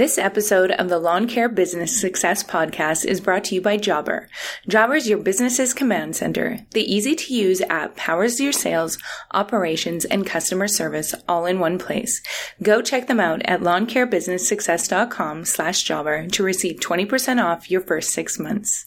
This episode of the Lawn Care Business Success Podcast is brought to you by Jobber. Jobber is your business's command center. The easy to use app powers your sales, operations, and customer service all in one place. Go check them out at lawncarebusinesssuccess.com slash jobber to receive 20% off your first six months.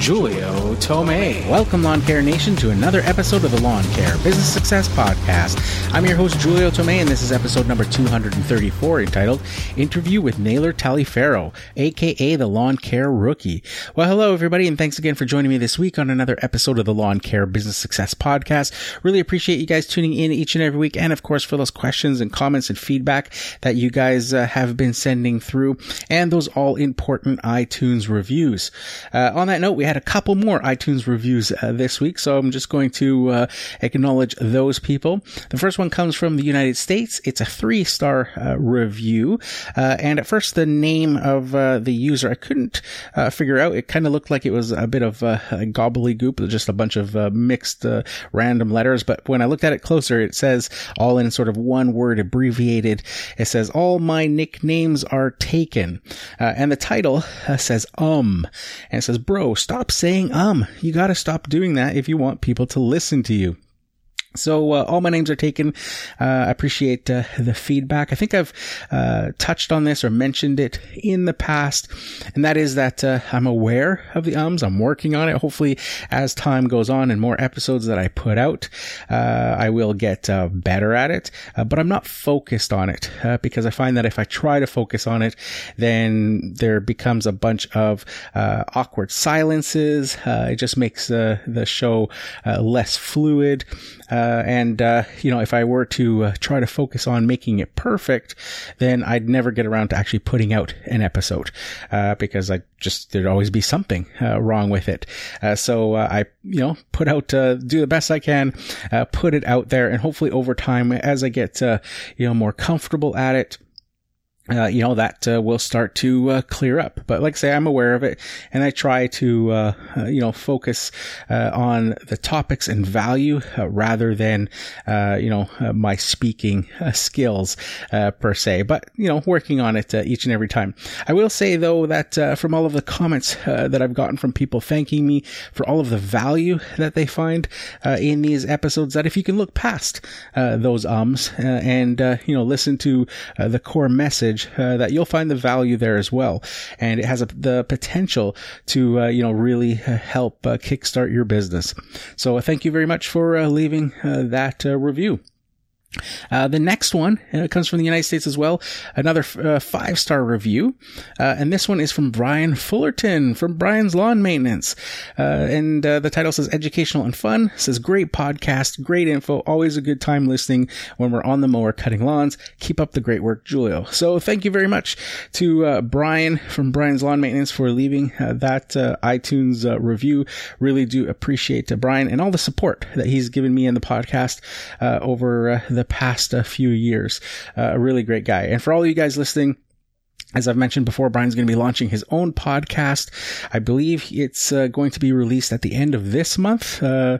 Julio Tomei. Welcome, Lawn Care Nation, to another episode of the Lawn Care Business Success Podcast. I'm your host, Julio Tomei, and this is episode number 234 entitled Interview with Naylor Taliaferro, aka the Lawn Care Rookie. Well, hello, everybody, and thanks again for joining me this week on another episode of the Lawn Care Business Success Podcast. Really appreciate you guys tuning in each and every week, and of course, for those questions and comments and feedback that you guys uh, have been sending through, and those all important iTunes reviews. Uh, on that note, we had a couple more iTunes reviews uh, this week, so I'm just going to uh, acknowledge those people. The first one comes from the United States. It's a three star uh, review, uh, and at first the name of uh, the user I couldn't uh, figure out. It kind of looked like it was a bit of a gobbledygook, just a bunch of mixed random letters. But when I looked at it closer, it says all in sort of one word abbreviated. It says all my nicknames are taken, and the title says um, and it says bro stop saying um. You gotta stop doing that if you want people to listen to you. So uh, all my names are taken. Uh, I appreciate uh, the feedback. I think I've uh, touched on this or mentioned it in the past, and that is that uh, I'm aware of the ums. I'm working on it. Hopefully, as time goes on and more episodes that I put out, uh, I will get better at it. but I'm not focused on it because I find that if I try to focus on it, then there becomes a bunch of awkward silences. it just makes the show less fluid. Uh, and, uh, you know, if I were to uh, try to focus on making it perfect, then I'd never get around to actually putting out an episode, uh, because I just, there'd always be something uh, wrong with it. Uh, so I, you know, put out, do the best I can, put it out there, and hopefully over time, as I get, you know, more comfortable at it, uh, you know, that uh, will start to uh, clear up. But like I say, I'm aware of it and I try to, uh, uh, you know, focus uh, on the topics and value uh, rather than, uh, you know, uh, my speaking skills per se. But, you know, working on it each and every time. I will say though that from all of the comments that I've gotten from people thanking me for all of the value that they find in these episodes, that if you can look past those ums and, you know, listen to the core message, uh, that you'll find the value there as well. And it has a, the potential to, uh, you know, really uh, help uh, kickstart your business. So uh, thank you very much for leaving that review. Uh, the next one uh, comes from the United States as well. Another uh, five star review. Uh, and this one is from Brian Fullerton from Brian's Lawn Maintenance. Uh, and the title says educational and fun. It says great podcast, great info. Always a good time listening when we're on the mower cutting lawns. Keep up the great work, Julio. So thank you very much to Brian from Brian's Lawn Maintenance for leaving that iTunes review. Really do appreciate Brian and all the support that he's given me in the podcast over the past uh, few years. Uh, a really great guy. And for all you guys listening, as I've mentioned before, Brian's going to be launching his own podcast. I believe it's uh, going to be released at the end of this month. Uh,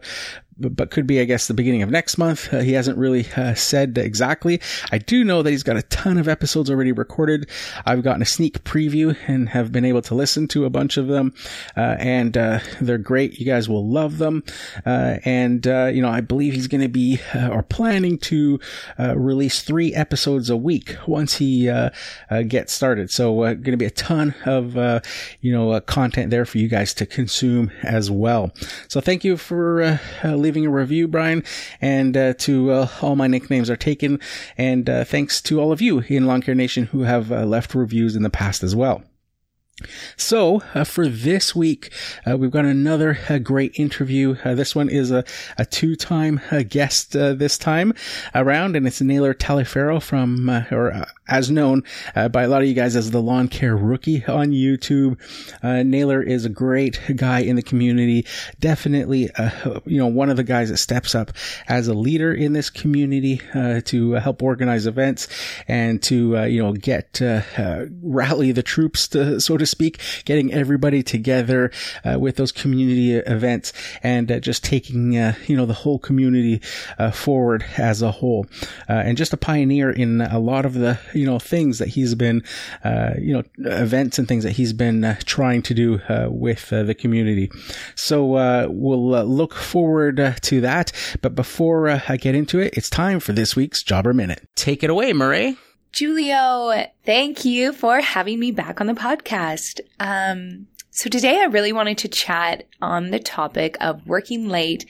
but could be, I guess, the beginning of next month. Uh, he hasn't really uh, said exactly. I do know that he's got a ton of episodes already recorded. I've gotten a sneak preview and have been able to listen to a bunch of them, uh, and uh, they're great. You guys will love them. Uh, and uh, you know, I believe he's going to be or planning to release three episodes a week once he gets started. So, going to be a ton of you know content there for you guys to consume as well. So, thank you for leaving a review, Brian, and uh, to uh, all my nicknames are taken. And uh, thanks to all of you in Lawn Care Nation who have uh, left reviews in the past as well. So, uh, for this week, uh, we've got another uh, great interview. Uh, this one is a, a two time guest this time around, and it's Naylor Taliaferro from, or as known uh, by a lot of you guys as the lawn care rookie on YouTube. Uh, Naylor is a great guy in the community. Definitely, uh, you know, one of the guys that steps up as a leader in this community uh, to help organize events and to, uh, you know, get uh, rally the troops, to, so to speak, getting everybody together with those community events and just taking, you know, the whole community forward as a whole. and just a pioneer in a lot of the you know things that he's been uh, you know events and things that he's been uh, trying to do uh, with uh, the community. So uh, we'll uh, look forward to that. But before I get into it, it's time for this week's Jobber Minute. Take it away, Murray. Julio, thank you for having me back on the podcast. Um, so today I really wanted to chat on the topic of working late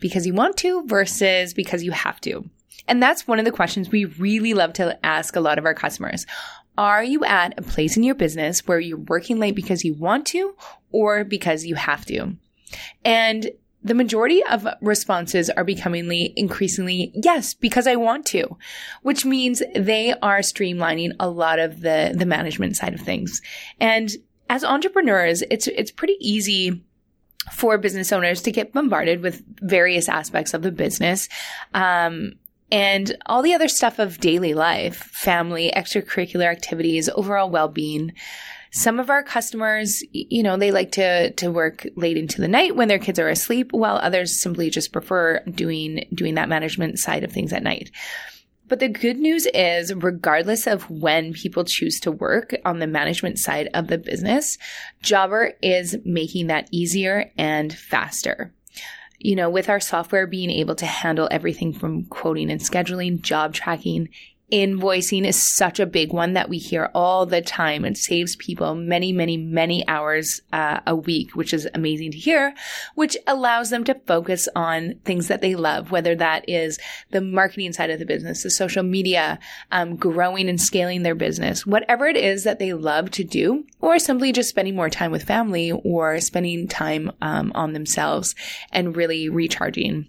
because you want to versus because you have to. And that's one of the questions we really love to ask a lot of our customers. Are you at a place in your business where you're working late because you want to or because you have to? And the majority of responses are becoming increasingly yes because i want to which means they are streamlining a lot of the the management side of things and as entrepreneurs it's it's pretty easy for business owners to get bombarded with various aspects of the business um, and all the other stuff of daily life, family, extracurricular activities, overall well-being. Some of our customers, you know, they like to to work late into the night when their kids are asleep, while others simply just prefer doing doing that management side of things at night. But the good news is, regardless of when people choose to work on the management side of the business, Jobber is making that easier and faster you know, with our software being able to handle everything from quoting and scheduling, job tracking, invoicing is such a big one that we hear all the time. It saves people many, many, many hours uh, a week, which is amazing to hear, which allows them to focus on things that they love, whether that is the marketing side of the business, the social media, um, growing and scaling their business, whatever it is that they love to do, or simply just spending more time with family or spending time um, on themselves and really recharging.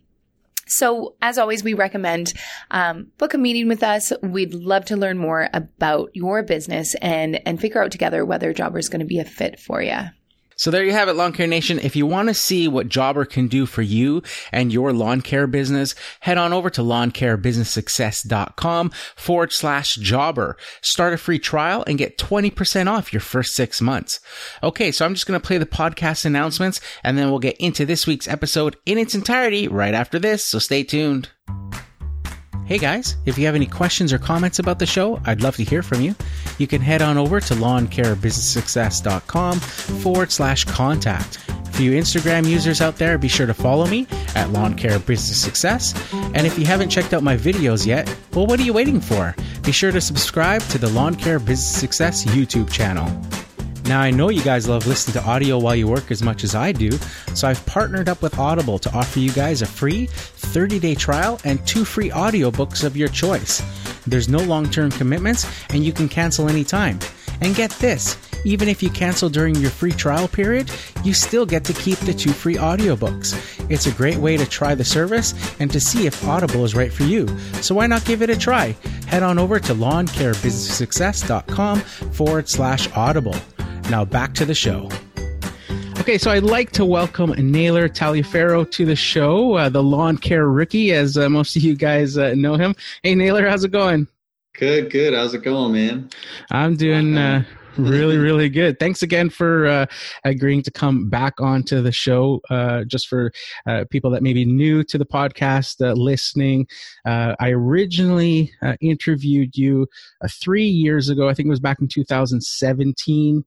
So, as always, we recommend um, book a meeting with us. We'd love to learn more about your business and and figure out together whether Jobber is going to be a fit for you. So there you have it, Lawn Care Nation. If you want to see what Jobber can do for you and your lawn care business, head on over to lawncarebusinesssuccess.com forward slash jobber. Start a free trial and get 20% off your first six months. Okay, so I'm just going to play the podcast announcements and then we'll get into this week's episode in its entirety right after this. So stay tuned. Hey guys, if you have any questions or comments about the show, I'd love to hear from you. You can head on over to lawncarebusinesssuccess.com forward slash contact. For you Instagram users out there, be sure to follow me at Lawn Care Business Success. And if you haven't checked out my videos yet, well, what are you waiting for? Be sure to subscribe to the Lawn Care Business Success YouTube channel. Now, I know you guys love listening to audio while you work as much as I do, so I've partnered up with Audible to offer you guys a free 30 day trial and two free audiobooks of your choice. There's no long term commitments, and you can cancel anytime. And get this even if you cancel during your free trial period, you still get to keep the two free audiobooks. It's a great way to try the service and to see if Audible is right for you. So why not give it a try? Head on over to lawncarebusinesssuccess.com forward slash audible. Now back to the show. Okay, so I'd like to welcome Naylor Taliaferro to the show, uh, the lawn care rookie, as uh, most of you guys uh, know him. Hey, Naylor, how's it going? Good, good. How's it going, man? I'm doing uh, really, really good. Thanks again for uh, agreeing to come back onto the show. Uh, just for uh, people that may be new to the podcast, uh, listening, uh, I originally uh, interviewed you three years ago. I think it was back in 2017.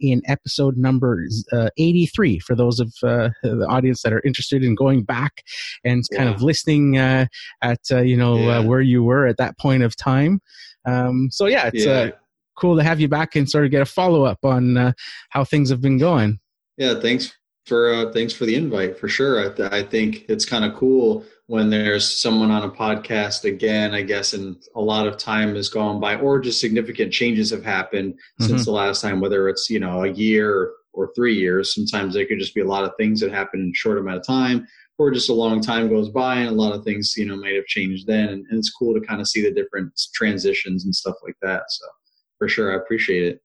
in episode number 83, for those of the audience that are interested in going back and kind yeah. of listening at you know yeah. where you were at that point of time. Um, so yeah, it's yeah cool to have you back and sort of get a follow up on uh, how things have been going. Yeah, thanks for uh, thanks for the invite for sure. I, th- I think it's kind of cool when there's someone on a podcast again. I guess and a lot of time has gone by, or just significant changes have happened mm-hmm. since the last time. Whether it's you know a year or three years, sometimes there could just be a lot of things that happen in a short amount of time or just a long time goes by and a lot of things you know might have changed then and, and it's cool to kind of see the different transitions and stuff like that so for sure i appreciate it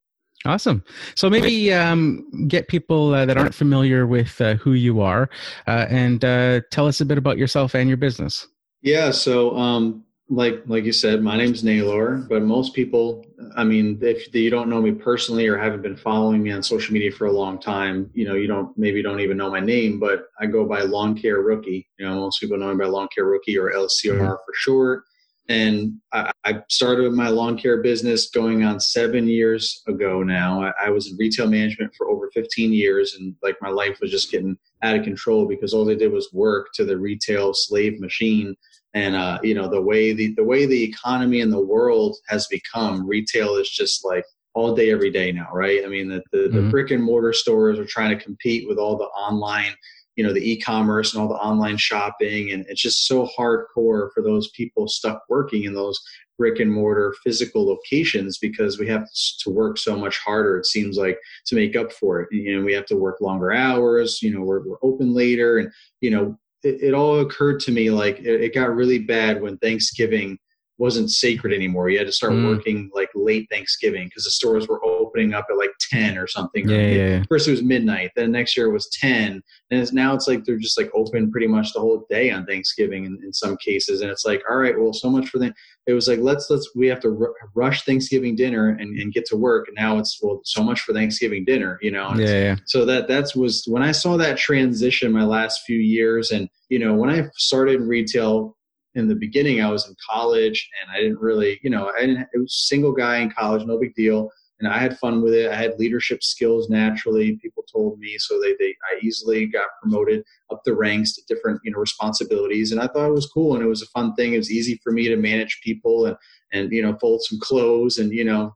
Awesome. So maybe um, get people uh, that aren't familiar with uh, who you are uh, and uh, tell us a bit about yourself and your business. Yeah. So um, like like you said, my name's Naylor, but most people, I mean, if you don't know me personally or haven't been following me on social media for a long time, you know, you don't maybe don't even know my name, but I go by Lawn Care Rookie. You know, most people know me by Lawn Care Rookie or LCR for short. And I, I, started my lawn care business going on seven years ago now. I, I was in retail management for over 15 years, and like my life was just getting out of control because all they did was work to the retail slave machine and uh, you know the way the the way the economy and the world has become retail is just like all day every day now right i mean the, the, mm-hmm. the brick and mortar stores are trying to compete with all the online you know the e-commerce and all the online shopping and it's just so hardcore for those people stuck working in those brick and mortar physical locations because we have to work so much harder it seems like to make up for it you know we have to work longer hours you know we're, we're open later and you know it, it all occurred to me like it, it, got really bad when Thanksgiving wasn't sacred anymore. You had to start mm. working like late Thanksgiving because the stores were opening up at like 10 or something. Yeah, yeah, yeah, First it was midnight. Then next year it was 10. And it's, now it's like they're just like open pretty much the whole day on Thanksgiving in, in some cases. And it's like, all right, well, so much for that. It was like, let's, let's, we have to r- rush Thanksgiving dinner and, and get to work. And now it's, well, so much for Thanksgiving dinner, you know? Yeah, yeah. So that, that's was when I saw that transition my last few years. And, you know, when I started retail, in the beginning I was in college and I didn't really, you know, I didn't, it was single guy in college, no big deal. And I had fun with it. I had leadership skills naturally. People told me, so they, they I easily got promoted up the ranks to different you know responsibilities, and I thought it was cool and it was a fun thing. It was easy for me to manage people and and you know fold some clothes and you know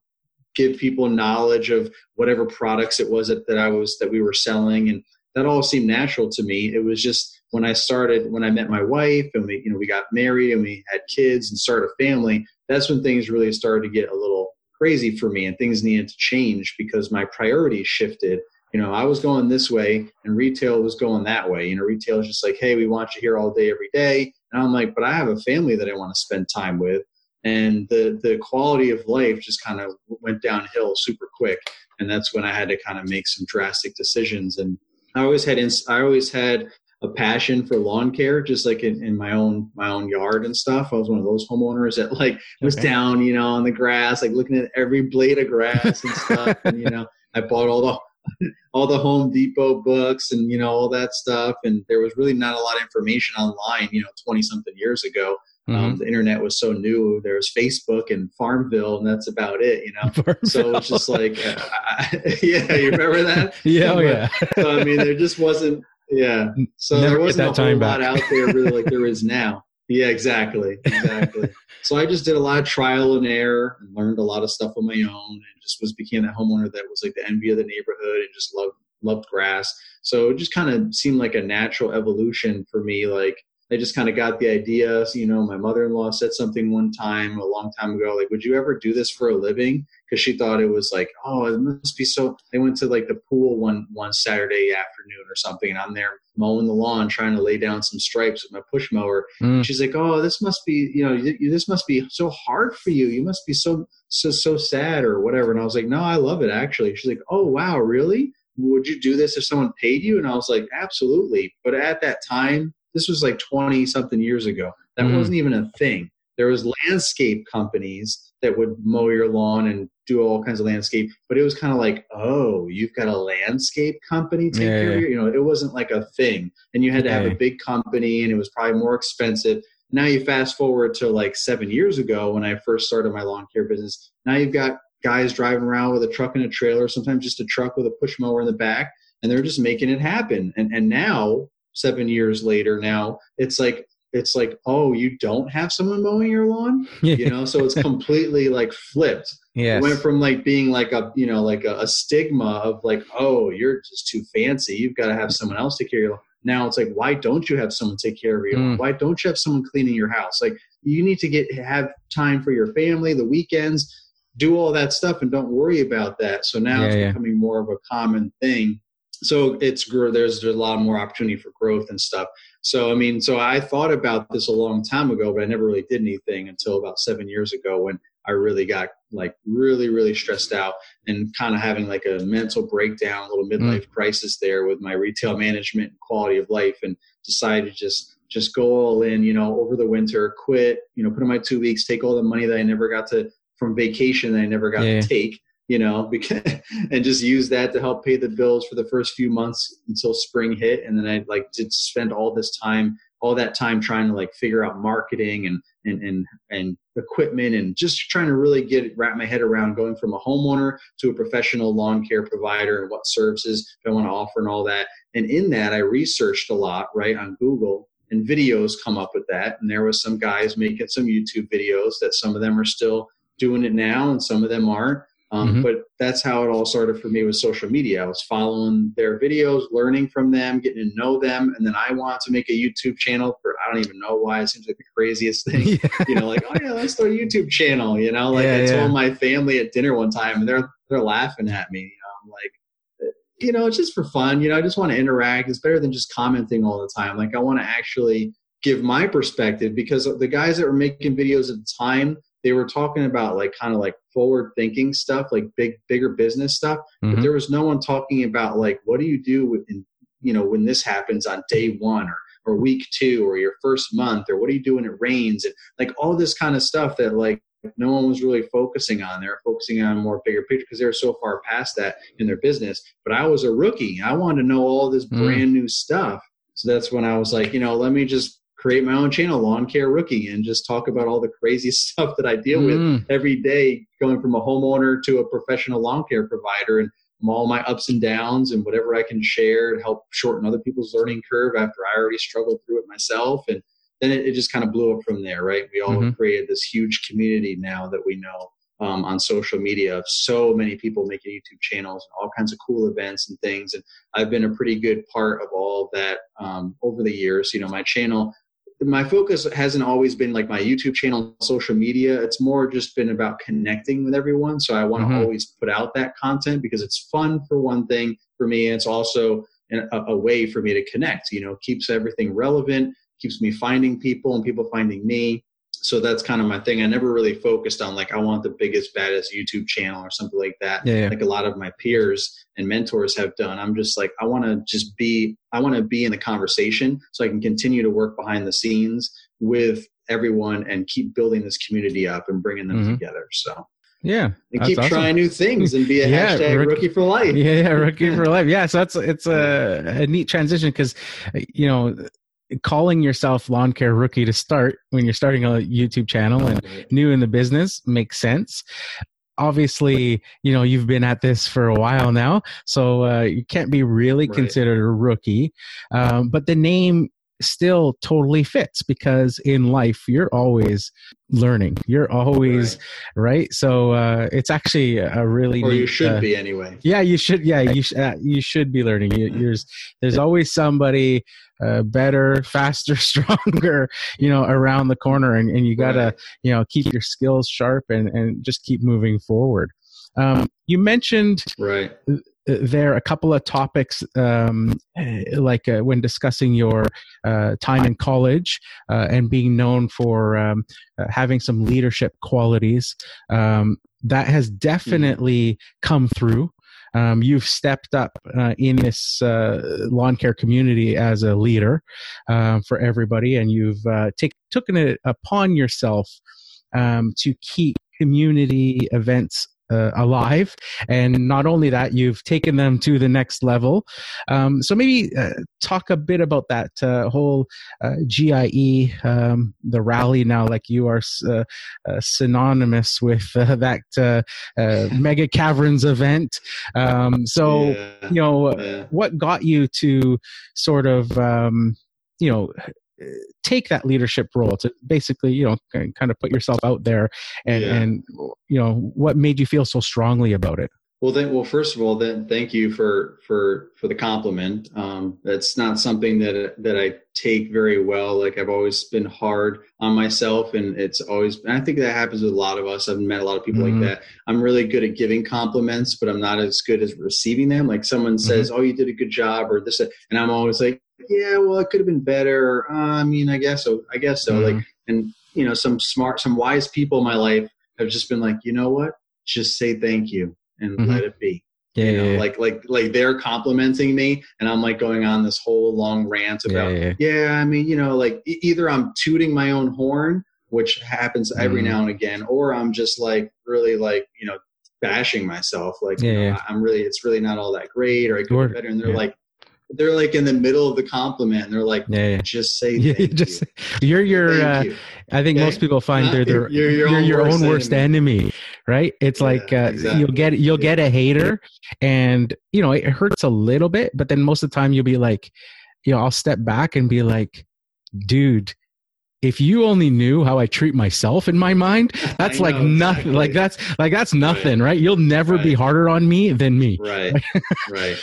give people knowledge of whatever products it was that, that I was that we were selling, and that all seemed natural to me. It was just when I started, when I met my wife and we, you know, we got married and we had kids and started a family, that's when things really started to get a little crazy for me and things needed to change because my priorities shifted. You know, I was going this way and retail was going that way. You know, retail is just like, hey, we want you here all day, every day. And I'm like, but I have a family that I want to spend time with. And the the quality of life just kind of went downhill super quick. And that's when I had to kind of make some drastic decisions. And I always had I always had a passion for lawn care, just like in, in, my own my own yard and stuff. I was one of those homeowners that like was okay. down, you know, on the grass, like looking at every blade of grass and stuff. and you know, I bought all the all the Home Depot books and you know all that stuff. And there was really not a lot of information online, you know, twenty something years ago. Um, mm-hmm. Um, the internet was so new. There was Facebook and Farmville, and that's about it, you know. Farmville. So it's just like, uh, I, yeah, you remember that? yeah, oh, yeah. so I mean, there just wasn't yeah. So Never there wasn't a whole lot out there really like there is now. Yeah, exactly. Exactly. so I just did a lot of trial and error and learned a lot of stuff on my own and just was became that homeowner that was like the envy of the neighborhood and just loved loved grass. So it just kind of seemed like a natural evolution for me. Like I just kind of got the idea. So, you know, my mother in law said something one time a long time ago, like, would you ever do this for a living? Because she thought it was like, oh, it must be so. They went to like the pool one one Saturday afternoon or something, and I'm there mowing the lawn, trying to lay down some stripes with my push mower. Mm. She's like, oh, this must be, you know, you, this must be so hard for you. You must be so so so sad or whatever. And I was like, no, I love it actually. She's like, oh wow, really? Would you do this if someone paid you? And I was like, absolutely. But at that time, this was like 20 something years ago. That mm. wasn't even a thing. There was landscape companies that would mow your lawn and do all kinds of landscape, but it was kind of like, oh, you've got a landscape company take yeah. care of you. You know, it wasn't like a thing, and you had to have a big company, and it was probably more expensive. Now you fast forward to like seven years ago when I first started my lawn care business. Now you've got guys driving around with a truck and a trailer, sometimes just a truck with a push mower in the back, and they're just making it happen. And and now seven years later now it's like it's like oh you don't have someone mowing your lawn? You know so it's completely like flipped. Yeah it went from like being like a you know like a, a, stigma of like oh you're just too fancy you've got to have someone else take care of your lawn. Now it's like why don't you have someone take care of your lawn? Mm. why don't you have someone cleaning your house? Like you need to get have time for your family the weekends do all that stuff and don't worry about that. So now yeah, it's yeah. becoming more of a common thing so it's there's, there's a lot more opportunity for growth and stuff So I mean, so I thought about this a long time ago, but I never really did anything until about seven years ago when I really got like really, really stressed out and kind of having like a mental breakdown, a little mm. midlife mm. crisis there with my retail management and quality of life, and decided to just just go all in, you know, over the winter, quit, you know, put in my two weeks, take all the money that I never got to from vacation that I never got yeah. to take, you know, because and just use that to help pay the bills for the first few months until spring hit. And then I like did spend all this time, all that time trying to like figure out marketing and and and and equipment and just trying to really get wrap my head around going from a homeowner to a professional lawn care provider and what services I want to offer and all that. And in that, I researched a lot, right, on Google and videos come up with that. And there was some guys making some YouTube videos that some of them are still doing it now and some of them aren't. Um, mm-hmm. But that's how it all started for me with social media. I was following their videos, learning from them, getting to know them, and then I want to make a YouTube channel for I don't even know why. It seems like the craziest thing. Yeah. You know, like oh yeah, let's start a YouTube channel. You know, like yeah, I told yeah. my family at dinner one time, and they're they're laughing at me. You know, I'm like, you know, it's just for fun. You know, I just want to interact. It's better than just commenting all the time. Like I want to actually give my perspective because the guys that were making videos at the time they were talking about like kind of like forward thinking stuff like big bigger business stuff mm-hmm. but there was no one talking about like what do you do in you know when this happens on day one or or week two or your first month or what do you do when it rains and like all this kind of stuff that like no one was really focusing on. They were focusing on more bigger picture because they were so far past that in their business. But I was a rookie. I wanted to know all this mm. brand new stuff. So that's when I was like, you know, let me just create my own channel, Lawn Care Rookie, and just talk about all the crazy stuff that I deal mm. with every day, going from a homeowner to a professional lawn care provider, and all my ups and downs, and whatever I can share to help shorten other people's learning curve after I already struggled through it myself. And then it, it just kind of blew up from there, right? We all mm-hmm. created this huge community now that we know. Um, on social media of so many people making YouTube channels and all kinds of cool events and things. And I've been a pretty good part of all that um, over the years. You know, my channel my focus hasn't always been like my YouTube channel, social media. It's more just been about connecting with everyone. So I want to mm-hmm. always put out that content because it's fun for one thing for me. And it's also a, a, way for me to connect, you know, keeps everything relevant, keeps me finding people and people finding me so that's kind of my thing. I never really focused on like I want the biggest, baddest YouTube channel or something like that. Yeah, yeah. Like a lot of my peers and mentors have done. I'm just like I want to just be. I want to be in the conversation so I can continue to work behind the scenes with everyone and keep building this community up and bringing them mm-hmm. together. So yeah, and keep awesome. trying new things and be a yeah, hashtag rookie, rookie, for life. Yeah, yeah, rookie for life. Yeah, so that's it's a, a neat transition because you know calling yourself lawn care rookie to start when you're starting a YouTube channel and new in the business makes sense. Obviously, you know, you've been at this for a while now, so uh, you can't be really right. considered a rookie. Um, but the name still totally fits because in life you're always learning. You're always right, right? so uh, it's actually a really or neat, you should uh, be anyway. Yeah you should yeah you, sh- uh, you should be learning. You, there's there's always somebody uh, better faster stronger you know around the corner and, and you gotta right. you know keep your skills sharp and and just keep moving forward um, you mentioned right. there a couple of topics um, like uh, when discussing your uh, time in college uh, and being known for um, uh, having some leadership qualities. Um, that has definitely come through. Um, you've stepped up uh, in this uh, lawn care community as a leader for everybody and you've take, taken it upon yourself um, to keep community events uh, alive. And not only that, you've taken them to the next level. Um, so maybe uh, talk a bit about that uh, whole uh, GIE, um, the rally now, like you are uh, uh, synonymous with that Mega Caverns event. Um, so, yeah. you know, yeah. what got you to sort of, um, you know, take that leadership role to basically you know kind of put yourself out there and yeah. and you know what made you feel so strongly about it well then well first of all then thank you for for for the compliment um that's not something that that i take very well like i've always been hard on myself and it's always and i think that happens with a lot of us i've met a lot of people mm-hmm. like that i'm really good at giving compliments but i'm not as good as receiving them like someone says mm-hmm. oh you did a good job or this and i'm always like yeah, well, it could have been better. Uh, I mean, I guess so. I guess so. Mhm. Like, and you know, some smart, some wise people in my life have just been like, you know what? Just say thank you and Mhm. let it be. Yeah, you know, yeah, yeah. like like like they're complimenting me, and I'm like going on this whole long rant about, yeah, yeah, I mean, you know, like e- either I'm tooting my own horn, which happens every Mhm. now and again, or I'm just like really like you know bashing myself, like you know, I'm really it's really not all that great, or I could be better, and they're like they're like in the middle of the compliment, and they're like, yeah, yeah. just say Yeah, thank just you. you're your. Uh, you. I think Okay? most people find Not- they're their, you're you're, your your, own own worst worst enemy, right? It's like uh, exactly. you'll get you'll get a hater, and you know it hurts a little bit, but then most of the time you'll be like, you know, I'll step back and be like, dude. If you only knew how I treat myself in my mind, that's I like nothing. exactly. Like that's like that's nothing, right? You'll never be harder on me than me. right right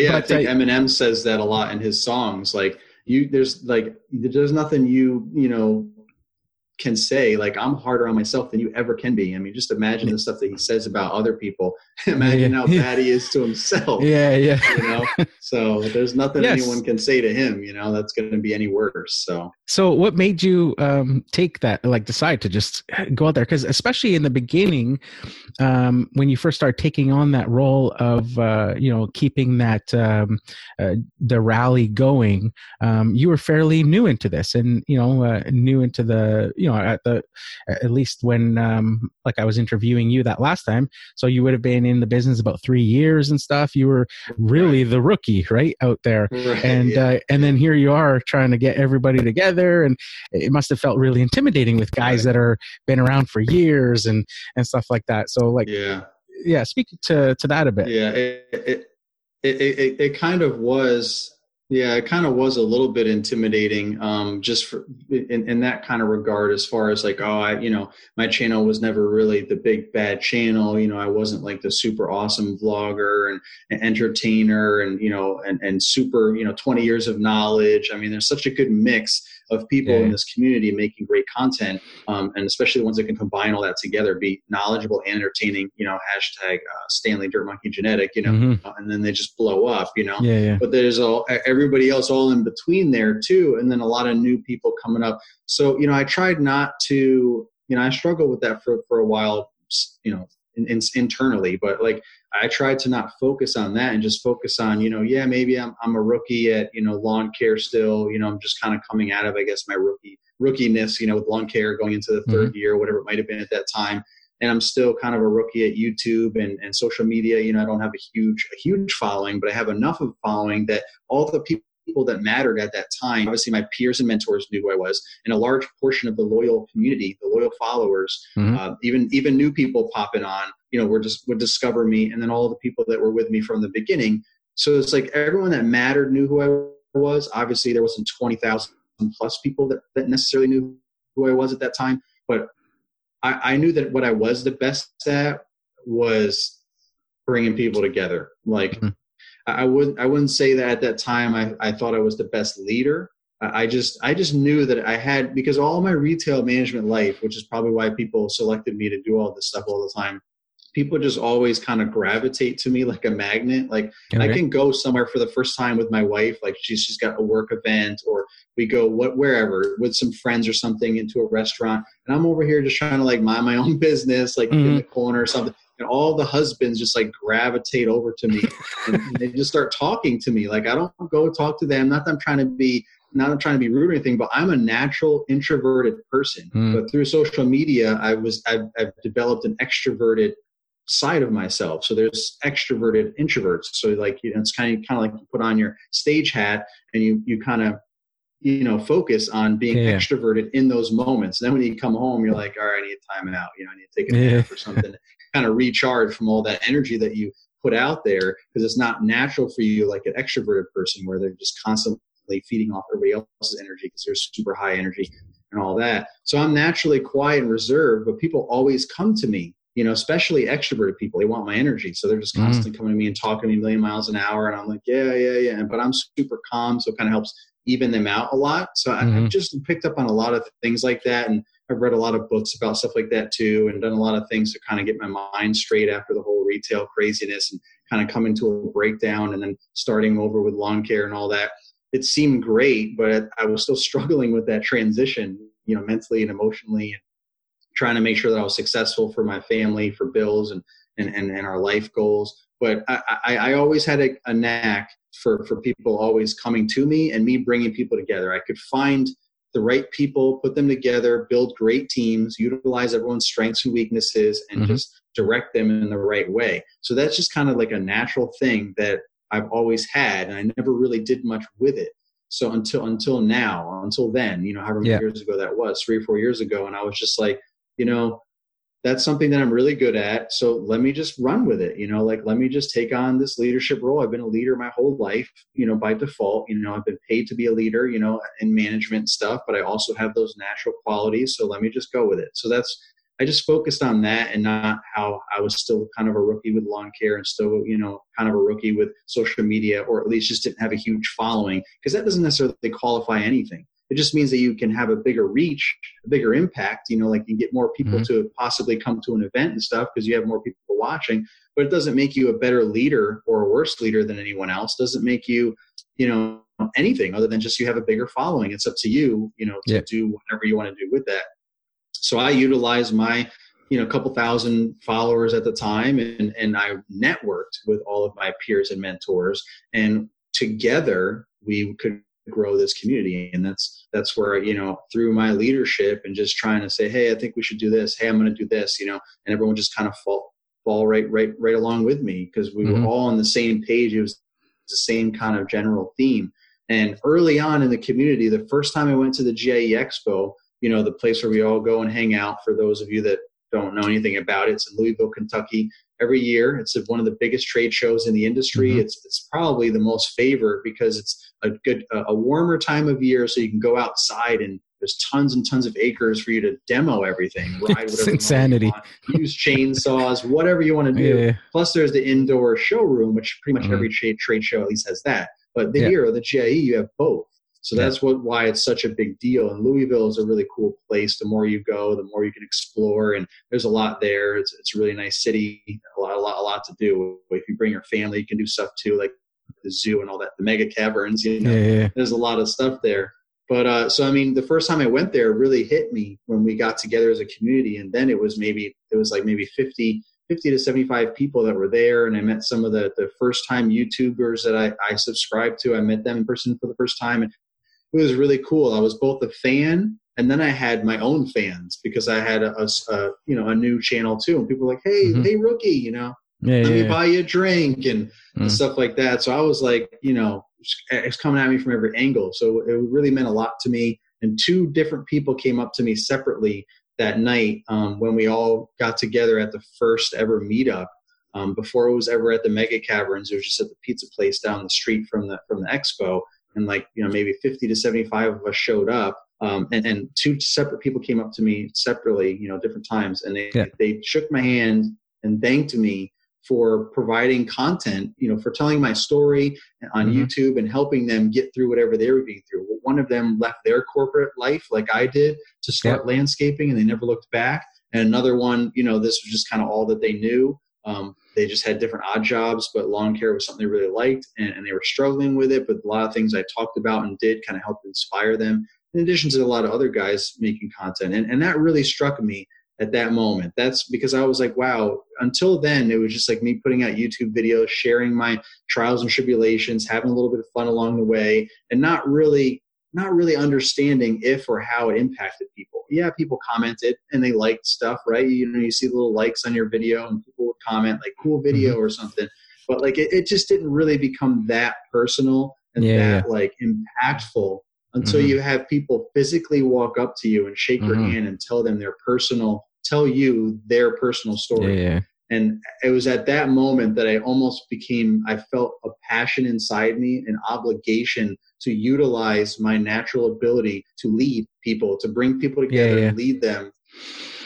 yeah But, i think uh, eminem says that a lot in his songs. Like you there's like there's nothing you you know can say like i'm harder on myself than you ever can be i mean just imagine the stuff that he says about other people imagine Yeah. how bad he is to himself Yeah, yeah. you know so there's nothing Yes. anyone can say to him you know that's going to be any worse so So, what made you um, take that, like, decide to just go out there? Because, especially in the beginning, um, when you first start taking on that role of, uh, you know, keeping that um, uh, the rally going, um, you were fairly new into this, and you know, uh, new into the, you know, at the at least when, um, like, I was interviewing you that last time. So you would have been in the business about three years and stuff. You were really the rookie, right, out there right, and yeah. uh, and then here you are trying to get everybody together and it must have felt really intimidating with guys Right. that are been around for years and and stuff like that so like yeah, yeah speak to to that a bit Yeah, it it, it it it kind of was. Yeah, it kind of was a little bit intimidating, um, just for in, in that kind of regard. As far as like, oh, I, you know, my channel was never really the big bad channel. You know, I wasn't like the super awesome vlogger and, and entertainer, and you know, and and super, you know, twenty years of knowledge. I mean, there's such a good mix of people Yeah. in this community making great content, um, and especially the ones that can combine all that together, be knowledgeable and entertaining. You know, hashtag uh, Stanley Dirt Monkey Genadek. You know, Mhm. uh, and then they just blow up. You know, yeah yeah but there's all everybody else all in between there too, and then a lot of new people coming up. So you know, I tried not to. You know, I struggled with that for for a while. You know, in, in, internally, but like I tried to not focus on that and just focus on, you know, yeah, maybe I'm I'm a rookie at you know lawn care still. You know, I'm just kind of coming out of I guess my rookie rookiness. You know, with lawn care going into the mm-hmm. 3rd year, whatever it might have been at that time. And I'm still kind of a rookie at YouTube and, and social media. You know, I don't have a huge a huge following, but I have enough of a following that all the people that mattered at that time, obviously my peers and mentors knew who I was, and a large portion of the loyal community, the loyal followers, Mhm. uh, even even new people popping on, you know, were just would discover me, and then all the people that were with me from the beginning. So it's like everyone that mattered knew who I was. Obviously, there wasn't twenty thousand plus people that, that necessarily knew who I was at that time, but I, I knew that what I was the best at was bringing people together. Like Mhm. I, wouldn't I wouldn't say that at that time. I, I thought I was the best leader. I just I just knew that I had because all my retail management life, which is probably why people selected me to do all this stuff all the time. People just always kind of gravitate to me like a magnet. Like I can go somewhere for the first time with my wife, like she's she's got a work event, or we go what wherever with some friends or something into a restaurant, and I'm over here just trying to like mind my own business, like in Mhm. the corner or something. And all the husbands just like gravitate over to me, and they just start talking to me. Like I don't go talk to them. Not that I'm trying to be not I'm trying to be rude or anything, but I'm a natural introverted person. Mm. But through social media, I was I've, I've developed an extroverted side of myself. So there's extroverted introverts. So like you know, it's kind of kind of like you put on your stage hat and you you kind of you know focus on being Yeah. extroverted in those moments. And then when you come home, you're like, all right, I need a time out. You know, I need to take a Yeah. nap or something, kind of recharge from all that energy that you put out there because it's not natural for you like an extroverted person where they're just constantly feeding off everybody else's energy because they're super high energy and all that. So I'm naturally quiet and reserved, but people always come to me, you know, especially extroverted people. They want my energy. So they're just Mhm. constantly coming to me and talking to me a million miles an hour. And I'm like, yeah, yeah, yeah. But I'm super calm. So it kind of helps even them out a lot. So I, Mhm. I've just picked up on a lot of things like that. And I've read a lot of books about stuff like that too, and done a lot of things to kind of get my mind straight after the whole retail craziness and kind of coming to a breakdown and then starting over with lawn care and all that. it seemed great, but I was still struggling with that transition, you know, mentally and emotionally, and trying to make sure that I was successful for my family, for bills, and and and, and our life goals. But I, I, I always had a, a knack for for people always coming to me and me bringing people together. I could find the right people, put them together, build great teams, utilize everyone's strengths and weaknesses, and mm-hmm. just direct them in the right way. So that's just kind of like a natural thing that I've always had, and I never really did much with it. So until until now, until then, you know, however many yeah. years ago that was, three or four years ago, and I was just like, you know, that's something that I'm really good at. So let me just run with it. You know, like let me just take on this leadership role. I've been a leader my whole life, you know, by default. You know, I've been paid to be a leader, you know, in management stuff, but I also have those natural qualities. So let me just go with it. So that's I just focused on that and not how I was still kind of a rookie with lawn care and still, you know, kind of a rookie with social media, or at least just didn't have a huge following because that doesn't necessarily qualify anything. It just means that you can have a bigger reach, a bigger impact. You know, like you get more people mm-hmm. to possibly come to an event and stuff because you have more people watching. But it doesn't make you a better leader or a worse leader than anyone else. Doesn't make you, you know, anything other than just you have a bigger following. It's up to you, you know, to yeah. do whatever you want to do with that. So I utilize my, you know, a couple thousand followers at the time, and and I networked with all of my peers and mentors, and together we could grow this community and that's that's where you know through my leadership and just trying to say hey i think we should do this hey i'm going to do this you know and everyone just kind of fall fall right right right along with me because we mm-hmm. were all on the same page it was the same kind of general theme and early on in the community the first time i went to the GIE expo you know, the place where we all go and hang out. For those of you that don't know anything about it, it's in Louisville, Kentucky. Every year, it's one of the biggest trade shows in the industry. Mm-hmm. It's it's probably the most favored because it's a good a warmer time of year, so you can go outside and there's tons and tons of acres for you to demo everything, ride it's insanity. use chainsaws, whatever you want to do. Yeah. Plus, there's the indoor showroom, which pretty much mm-hmm. every trade trade show at least has that. But the yeah. here, the GIE, you have both. So yeah. that's what why it's such a big deal. And Louisville is a really cool place. The more you go, the more you can explore, and there's a lot there. It's it's a really nice city, a lot a lot a lot to do. If you bring your family, you can do stuff too, like the zoo and all that, the mega caverns. You know, yeah, yeah. there's a lot of stuff there. But uh, so I mean, the first time I went there really hit me when we got together as a community, and then it was maybe it was like maybe 50 50 to 75 people that were there and i met some of the, the first time youtubers that I, I subscribed to i met them in person for the first time and it was really cool. I was both a fan and then I had my own fans because I had a, a, a you know a new channel too, and people were like, "Hey, mm-hmm. hey, rookie, you know, yeah, let yeah, me buy you a drink and, mm-hmm. and, stuff like that." So I was like, you know, it's coming at me from every angle. So it really meant a lot to me. And two different people came up to me separately that night um, when we all got together at the first ever meetup. Um, before it was ever at the Mega Caverns, it was just at the pizza place down the street from the from the expo and like you know maybe 50 to 75 of us showed up um, and, and two separate people came up to me separately you know different times and they yeah. they shook my hand and thanked me for providing content you know for telling my story on mm-hmm. youtube and helping them get through whatever they were being through one of them left their corporate life like i did to start yeah. landscaping and they never looked back and another one you know this was just kind of all that they knew um, they just had different odd jobs, but lawn care was something they really liked and, and, they were struggling with it. But a lot of things I talked about and did kind of helped inspire them, in addition to a lot of other guys making content. And, and that really struck me at that moment. That's because I was like, wow, until then, it was just like me putting out YouTube videos, sharing my trials and tribulations, having a little bit of fun along the way, and not really not really understanding if or how it impacted people. Yeah, people commented and they liked stuff, right? You know, you see little likes on your video and people would comment like cool video mm-hmm. or something. But like it, it, just didn't really become that personal and yeah, that yeah. like impactful until mm-hmm. you have people physically walk up to you and shake mm-hmm. your hand and tell them their personal tell you their personal story. Yeah, and it was at that moment that I almost became I felt a passion inside me, an obligation to utilize my natural ability to lead people, to bring people together yeah, yeah. and lead them.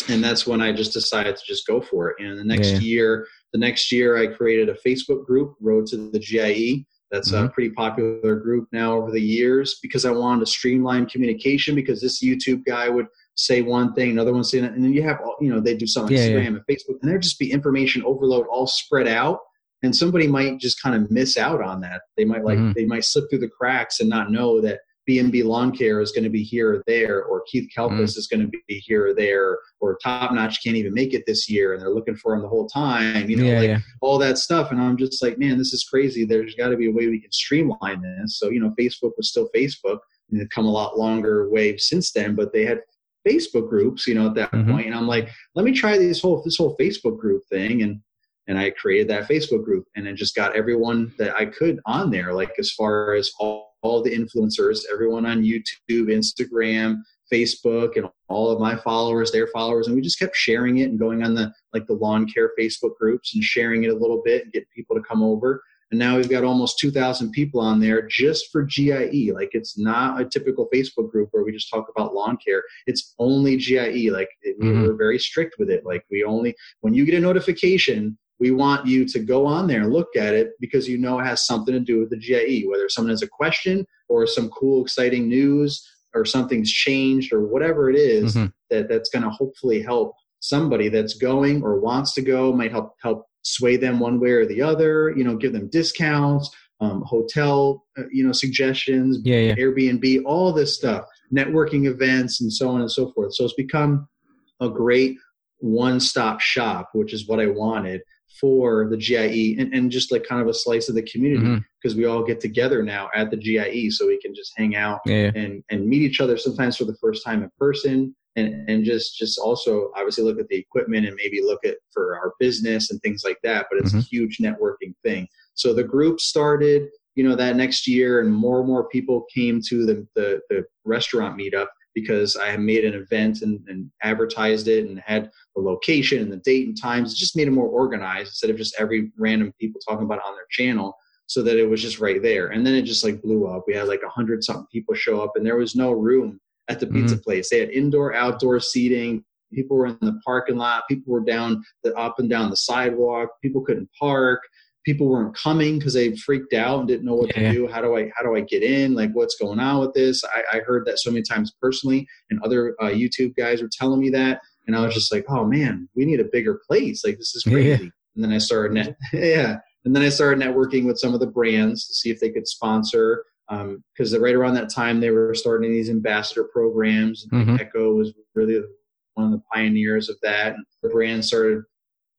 And that's when I just decided to just go for it. And the next yeah. year, the next year, I created a Facebook group, Road to the GIE. That's mm-hmm. a pretty popular group now over the years because I wanted to streamline communication because this YouTube guy would say one thing, another one saying, and then you have, you know, they do something on Instagram and Facebook, and there'd just be information overload all spread out and somebody might just kind of miss out on that. They might like Mhm. they might slip through the cracks and not know that B&B Lawn Care is going to be here or there, or Keith Kalfas is going to be here or there, or Top Notch can't even make it this year, and they're looking for him the whole time. You know, yeah, like yeah. all that stuff. And I'm just like, man, this is crazy. There's got to be a way we can streamline this. So, you know, Facebook was still Facebook and it's come a lot longer way since then, but they had Facebook groups, you know, at that Mhm. point. And I'm like, let me try this whole, this whole Facebook group thing. And, and I created that Facebook group and then just got everyone that I could on there, like as far as all, all the influencers, everyone on YouTube, Instagram, Facebook, and all of my followers, their followers, and we just kept sharing it and going on the like the lawn care Facebook groups and sharing it a little bit and getting people to come over. And now we've got almost 2,000 people on there just for GIE. Like it's not a typical Facebook group where we just talk about lawn care. It's only GIE. Like it, we mm-hmm. we're very strict with it. Like we only when you get a notification, we want you to go on there and look at it because you know it has something to do with the GIE. Whether someone has a question or some cool, exciting news or something's changed or whatever it is Mhm. that that's going to hopefully help somebody that's going or wants to go might help help sway them one way or the other you know give them discounts um, hotel uh, you know suggestions Yeah, yeah. airbnb all this stuff networking events and so on and so forth so it's become a great one-stop shop which is what i wanted for the GIE and, and just like kind of a slice of the community because we all get together now at the GIE so we can just hang out Yeah, and and meet each other sometimes for the first time in person and and just just also obviously look at the equipment and maybe look at for our business and things like that but it's a Mhm. huge networking thing. So the group started you know that next year and more and more people came to the the, the restaurant meetup because I had made an event and, and advertised it and had the location and the date and times. It just made it more organized instead of just every random people talking about it on their channel so that it was just right there. And then it just like blew up. We had like a hundred something people show up and there was no room at the pizza mm-hmm. place. They had indoor, outdoor seating. People were in the parking lot. People were down the up and down the sidewalk. People couldn't park. People weren't coming because they freaked out and didn't know what Yeah. to do. How do I how do I get in? Like what's going on with this? I, I heard that so many times personally, and other uh, YouTube guys were telling me that, and I was just like, oh man, we need a bigger place. Like this is Yeah. crazy. And then I started net yeah, and then I started networking with some of the brands to see if they could sponsor. Because right around that time, they were starting these ambassador programs. And Mhm. Echo was really one of the pioneers of that. And the brand started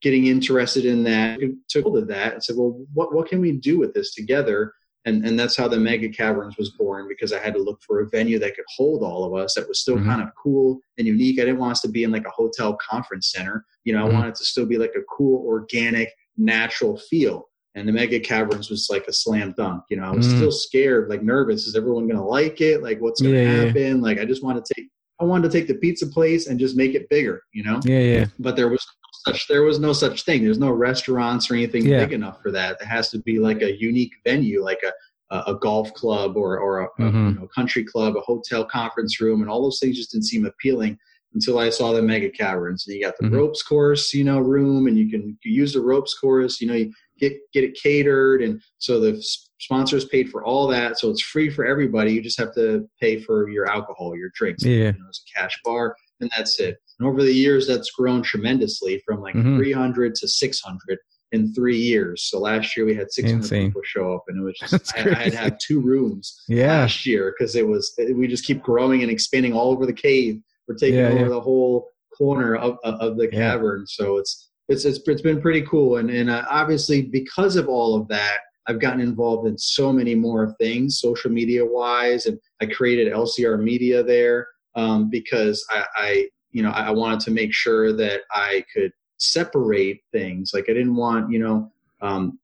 getting interested in that. Took hold of that and said, "Well, what what can we do with this together?" And and that's how the Mega Caverns was born because I had to look for a venue that could hold all of us that was still Mhm. kind of cool and unique. I didn't want us to be in like a hotel conference center. You know, Mhm. I wanted to still be like a cool, organic, natural feel. And the Mega Caverns was like a slam dunk. You know, I was Mhm. still scared, like nervous. Is everyone going to like it? Like, what's going to Yeah, yeah, yeah. happen? Like, I just want to take, I wanted to take the pizza place and just make it bigger. You know, Yeah, yeah. but there was such there was no such thing. There's no restaurants or anything Yeah. big enough for that. It has to be like a unique venue, like a a, a golf club or or a, a, Mhm. you know, country club, a hotel conference room, and all those things just didn't seem appealing until I saw the mega caverns. And you got the Mhm. ropes course, you know, room, and you can you use the ropes course. You know, you get get it catered, and so the sponsors paid for all that, so it's free for everybody. You just have to pay for your alcohol, your drinks. Yeah. You know, it's a cash bar, and that's it. And over the years, that's grown tremendously from like Mhm. 300 to 600 in three years. So last year we had 600 Insane. people show up, and it was just I, I had to have two rooms Yeah. last year because it was we just keep growing and expanding all over the cave. We're taking Yeah, over yeah. the whole corner of of the cavern. So it's it's it's it's been pretty cool, and and uh, obviously because of all of that. I've gotten involved in so many more things, social media wise, and I created LCR Media there um, because I, I, you know, I, I wanted to make sure that I could separate things. Like I didn't want, you know, um,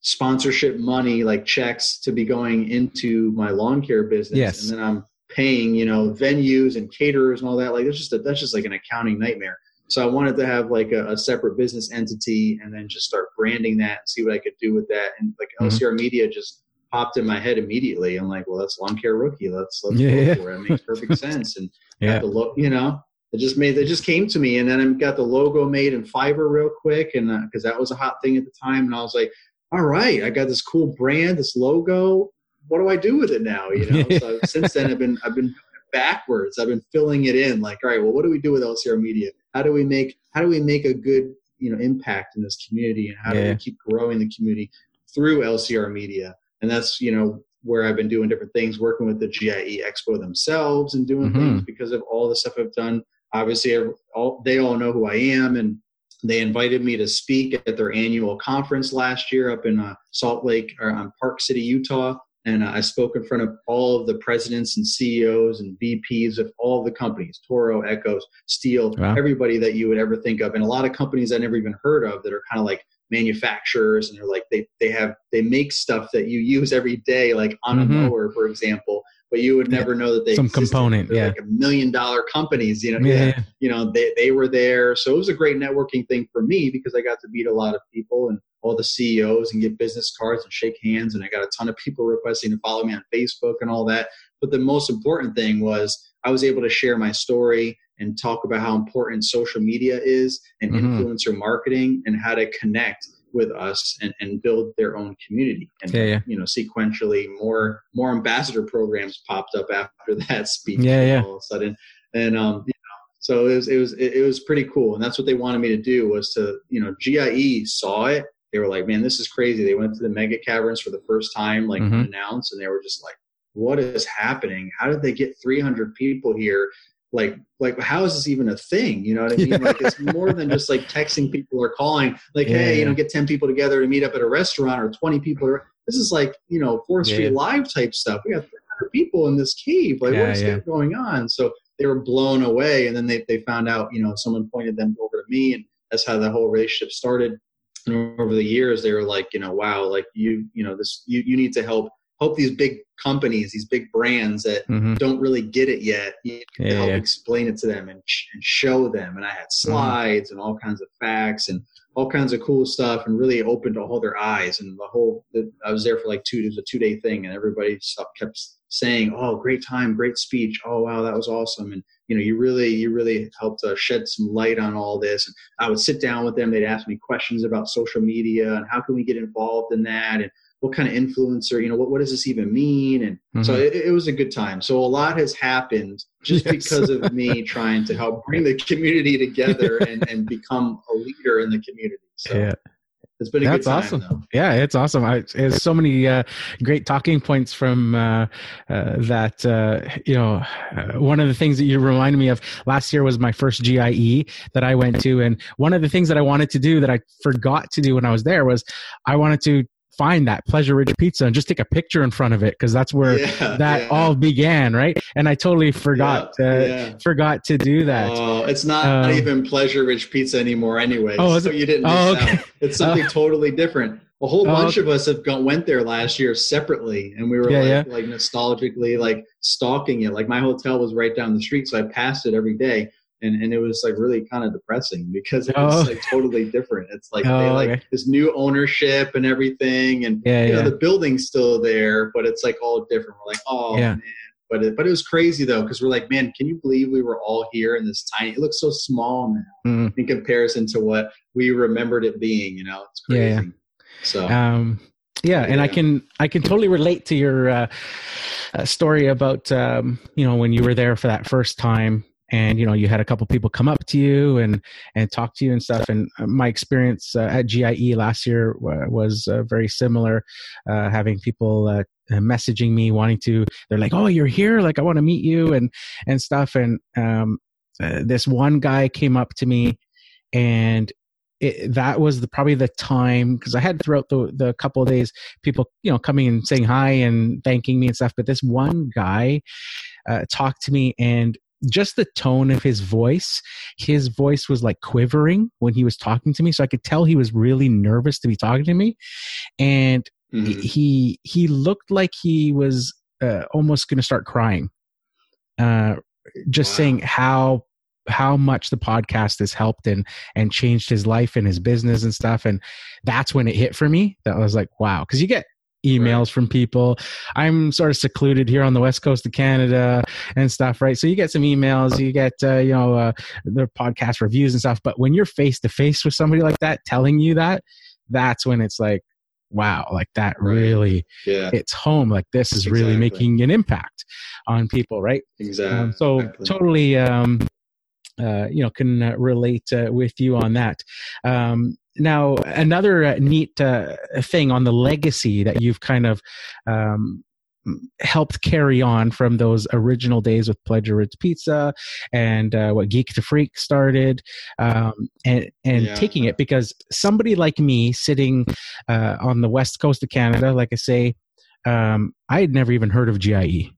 sponsorship money like checks to be going into my lawn care business, Yes. and then I'm paying, you know, venues and caterers and all that. Like that's just a, that's just like an accounting nightmare. So I wanted to have like a, a separate business entity and then just start branding that and see what I could do with that. And like Mhm. LCR Media just popped in my head immediately. I'm like, well, that's lawn care rookie. Let's let's Yeah, go yeah. for it. It makes perfect sense. And Yeah. the lo- you know, it just made it just came to me, and then I got the logo made in Fiverr real quick, and because that was a hot thing at the time, and I was like, all right, I got this cool brand, this logo. What do I do with it now? You know. so since then, I've been I've been backwards. I've been filling it in. Like, all right, well, what do we do with LCR Media? How do we make how do we make a good you know impact in this community and how do we keep growing the community through LCR Media. And that's you know where I've been doing different things, working with the GIE Expo themselves and doing Mhm. things because of all the stuff I've done. Obviously, all, they all know who I am, and they invited me to speak at their annual conference last year up in uh, Salt Lake or um, Park City, Utah. And uh, I spoke in front of all of the presidents and CEOs and VPs of all the companies, Toro, Echoes, Stihl, Wow. everybody that you would ever think of, and a lot of companies I never even heard of that are kind of like manufacturers, and they're like they they have they make stuff that you use every day, like on a Mhm. mower, for example. But you would never know that they Some existed. component, They're yeah. like a million dollar companies, you know. Yeah, yeah yeah. you know they, they were there so it was a great networking thing for me because i got to meet a lot of people and all the ceos and get business cards and shake hands and i got a ton of people requesting to follow me on facebook and all that but the most important thing was i was able to share my story and talk about how important social media is and Mhm. influencer marketing and how to connect with us and, and build their own community and Yeah, yeah. you know sequentially more more ambassador programs popped up after that speech Yeah, yeah. all of a sudden and um you know, so it was it was it, was pretty cool and that's what they wanted me to do was to you know GIE saw it they were like man this is crazy they went to the mega caverns for the first time like Mhm. unannounced and they were just like what is happening how did they get 300 people here like like how is this even a thing you know what i mean Yeah. like it's more than just like texting people or calling like Yeah, hey you know get 10 people together to meet up at a restaurant or 20 people or- this is like you know fourth street yeah. live type stuff we got 300 people in this cave like what's yeah. going on so they were blown away and then they, they found out you know someone pointed them over to me and that's how the whole relationship started and over the years they were like you know wow like you you know this you, you need to help help these big companies these big brands that Mhm. don't really get it yet you need Yeah, help yeah. explain it to them and, sh- and show them. And i had slides and all kinds of facts and all kinds of cool stuff and really opened all their eyes and the whole the, i was there for like two it was a two day thing and everybody kept saying oh great time great speech. Oh wow that was awesome. And you know you really you really helped uh, shed some light on all this. And i would sit down with them. They'd ask me questions about social media and how can we get involved in that and what kind of influencer you know what, what does this even mean and so Mhm. it, it was a good time so a lot has happened just Yes. because of me trying to help bring the community together and, and become a leader in the community so yeah it's been a That's good time awesome. though. Yeah, it's awesome. I, there's so many uh, great talking points from uh, uh, that. Uh, you know, uh, one of the things that you reminded me of last year was my first GIE that I went to, and one of the things that I wanted to do that I forgot to do when I was there was I wanted to find that Pleasure Ridge Pizza and just take a picture in front of it because that's where Yeah, that yeah. all began, right? And I totally forgot Yeah, yeah. forgot to do that. Oh, it's not Um, even Pleasure Ridge Pizza anymore, anyway. Oh, so you didn't Oh, okay. It's something totally different. A whole Oh, bunch okay. of us have gone, went there last year separately, and we were like, like nostalgically like stalking it. Like my hotel was right down the street, so I passed it every day, and and it was like really kind of depressing because it was Oh. like totally different. It's like they Oh, like okay. this new ownership and everything, and Yeah, you know yeah. the building's still there, but it's like all different. We're like, oh Yeah. man. But it, but it was crazy though because we're like, man, can you believe we were all here in this tiny? It looks so small now Mm. in comparison to what we remembered it being. You know, it's Yeah, crazy. yeah. So um yeah and i can i can totally relate to your uh, uh, story about um you know when you were there for that first time and you know you had a couple people come up to you and and talk to you and stuff and uh, my experience uh, at GIE last year wa- was uh, very similar uh, having people uh, messaging me wanting to they're like oh you're here like i want to meet you and and stuff and um uh, this one guy came up to me and it, that was the, probably the time because I had throughout the the couple of days people you know coming and saying hi and thanking me and stuff. But this one guy uh, talked to me and just the tone of his voice, his voice was like quivering when he was talking to me, so I could tell he was really nervous to be talking to me, and mhm. he he looked like he was uh, almost going to start crying uh just Wow. saying how how much the podcast has helped and and changed his life and his business and stuff and that's when it hit for me that I was like wow because you get emails Right. from people i'm sort of secluded here on the west coast of canada and stuff right so you get some emails you get uh, you know uh, the podcast reviews and stuff but when you're face to face with somebody like that telling you that that's when it's like wow like that Right. really yeah, it's home like this is really making an impact on people right exactly. um, so totally um uh, you know can uh, relate uh, with you on that. Um, now, another uh, neat uh, thing on the legacy that you've kind of um, helped carry on from those original days with Pleasure Ridge Pizza and uh, what Geek to Freak started, um, and and yeah. taking it because somebody like me sitting uh, on the west coast of Canada, like I say, um, I had never even heard of GIE.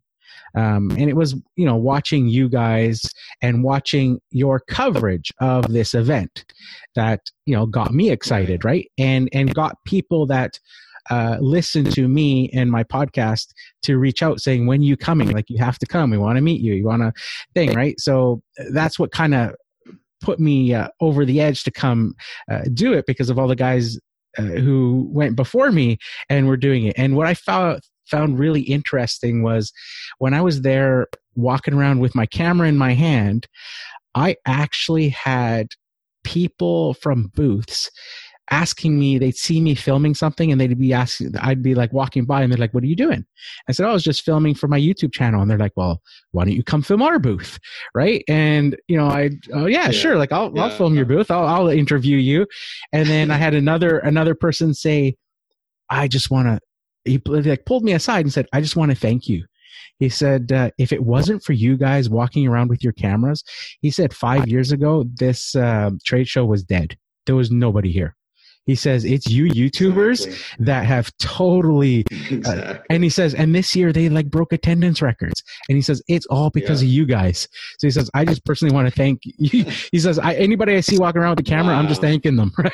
Um, and it was, you know, watching you guys and watching your coverage of this event that, you know, got me excited, right? And, and got people that, uh, listen to me and my podcast to reach out saying, when you coming? Like, you have to come. We want to meet you. You want to thing, right? So that's what kind of put me uh, over the edge to come uh, do it because of all the guys uh, who went before me and were doing it. And what I found found really interesting was when I was there walking around with my camera in my hand, I actually had people from booths asking me they'd see me filming something and they'd be asking i'd be like walking by and they're like what are you doing? I said oh, i was just filming for my youtube channel. And they're like well why don't you come film our booth? Right? And you know i oh yeah, yeah. sure like i'll, yeah. I'll film your booth. I'll, I'll interview you. And then i had another another person say i just want to he like pulled me aside and said, "I just want to thank you." He said, uh, "If it wasn't for you guys walking around with your cameras," he said, five years ago this uh, trade show was dead. There was nobody here. He says it's you YouTubers exactly. that have totally, uh, exactly. uh, and he says, and this year they like broke attendance records. And he says it's all because yeah. of you guys. So he says, I just personally want to thank you. He says, I, anybody I see walking around with the camera, wow. I'm just thanking them. Right.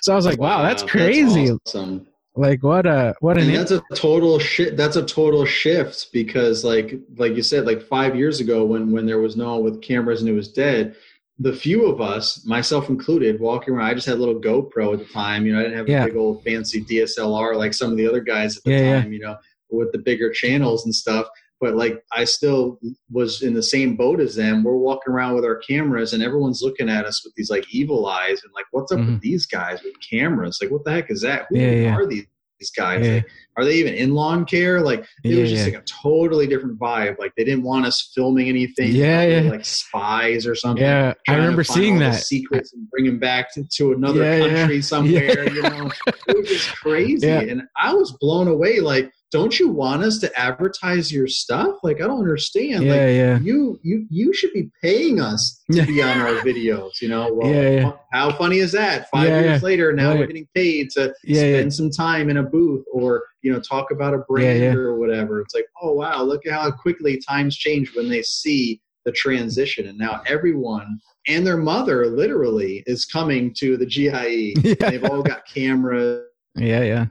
so I was like, wow, wow that's crazy. That's awesome. Like what a what an and that's a total shit. That's a total shift because like like you said, like five years ago when when there was no one with cameras and it was dead, the few of us, myself included, walking around. I just had a little GoPro at the time. You know, I didn't have yeah. a big old fancy DSLR like some of the other guys at the yeah, time. Yeah. You know, with the bigger channels and stuff. But like, I still was in the same boat as them. We're walking around with our cameras, and everyone's looking at us with these like evil eyes, and like, what's up mm-hmm. with these guys with cameras? Like, what the heck is that? Who are these? these guys yeah. like, are they even in lawn care like it yeah, was just yeah. like a totally different vibe like they didn't want us filming anything yeah, yeah. like spies or something yeah i remember seeing that secrets and bring them back to, to another country somewhere you know it was just crazy and i was blown away like don't you want us to advertise your stuff? Like, I don't understand. Yeah, like, yeah. You, you, you should be paying us to be on our videos. You know, well, yeah, yeah. how funny is that? Five yeah, years later, now right. we're getting paid to spend some time in a booth or you know talk about a brand or whatever. It's like, oh wow, look at how quickly times change when they see the transition, and now everyone and their mother literally is coming to the GIE. They've all got cameras. Yeah, yeah.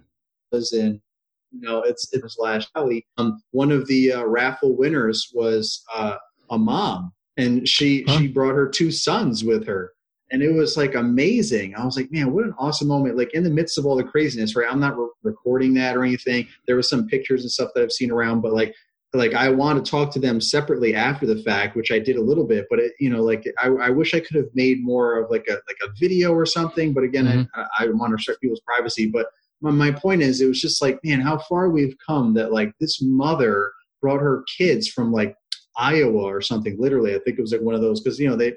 And you know, it's it was last alley. Um, one of the uh, raffle winners was uh, a mom, and she huh? she brought her two sons with her, and it was like amazing. I was like, man, what an awesome moment! Like in the midst of all the craziness, right? I'm not re- recording that or anything. There was some pictures and stuff that I've seen around, but like like I want to talk to them separately after the fact, which I did a little bit, but it, you know, like I, I wish I could have made more of like a like a video or something. But again, mm-hmm. I, I want to respect people's privacy. But my point is it was just like man how far we've come that like this mother brought her kids from like iowa or something literally i think it was like one of those because you know they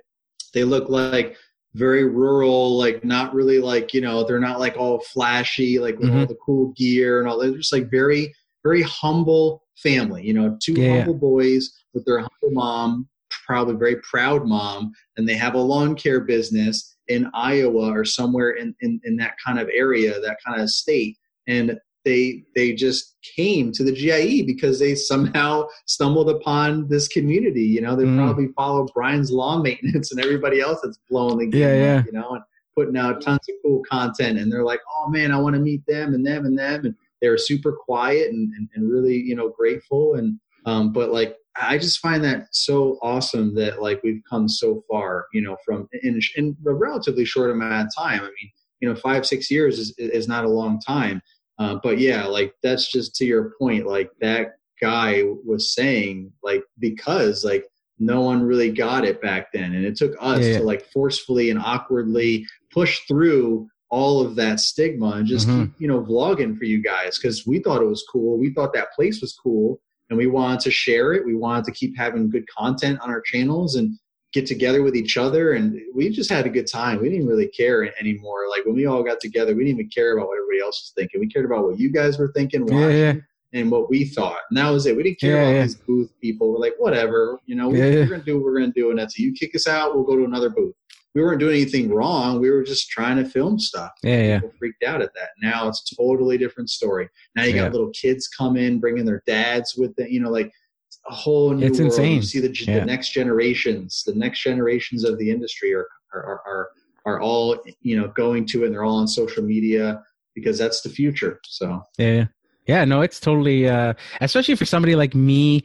they look like very rural like not really like you know they're not like all flashy like with mm-hmm. all the cool gear and all they're just like very very humble family you know two yeah. humble boys with their humble mom probably very proud mom and they have a lawn care business in Iowa or somewhere in, in, in that kind of area, that kind of state. And they they just came to the GIE because they somehow stumbled upon this community. You know, they mm. probably follow Brian's lawn maintenance and everybody else that's blowing the game yeah, yeah. Up, you know, and putting out tons of cool content. And they're like, oh man, I want to meet them and them and them. And they were super quiet and, and, and really, you know, grateful. And um, but like I just find that so awesome that like we've come so far, you know, from in, in a relatively short amount of time. I mean, you know, five six years is is not a long time, uh, but yeah, like that's just to your point. Like that guy was saying, like because like no one really got it back then, and it took us yeah, yeah. to like forcefully and awkwardly push through all of that stigma and just mm-hmm. keep you know vlogging for you guys because we thought it was cool. We thought that place was cool and we wanted to share it. We wanted to keep having good content on our channels and get together with each other and we just had a good time. We didn't really care anymore. Like when we all got together, we didn't even care about what everybody else was thinking. We cared about what you guys were thinking, watching, Yeah, yeah. and what we thought. And that was it. We didn't care Yeah, about these booth people. We're like, whatever, you know, we, Yeah, yeah. we're gonna do what we're gonna do, and that's it. You kick us out, we'll go to another booth. We weren't doing anything wrong. We were just trying to film stuff. Yeah, yeah. People freaked out at that. Now it's a totally different story. Now you got Yeah. little kids come in, bringing their dads with them. You know, like it's a whole new It's world. insane. You see the, Yeah. the next generations, the next generations of the industry are are, are are are all you know going to it. and They're all on social media because that's the future. So Yeah. Yeah, no, it's totally uh especially for somebody like me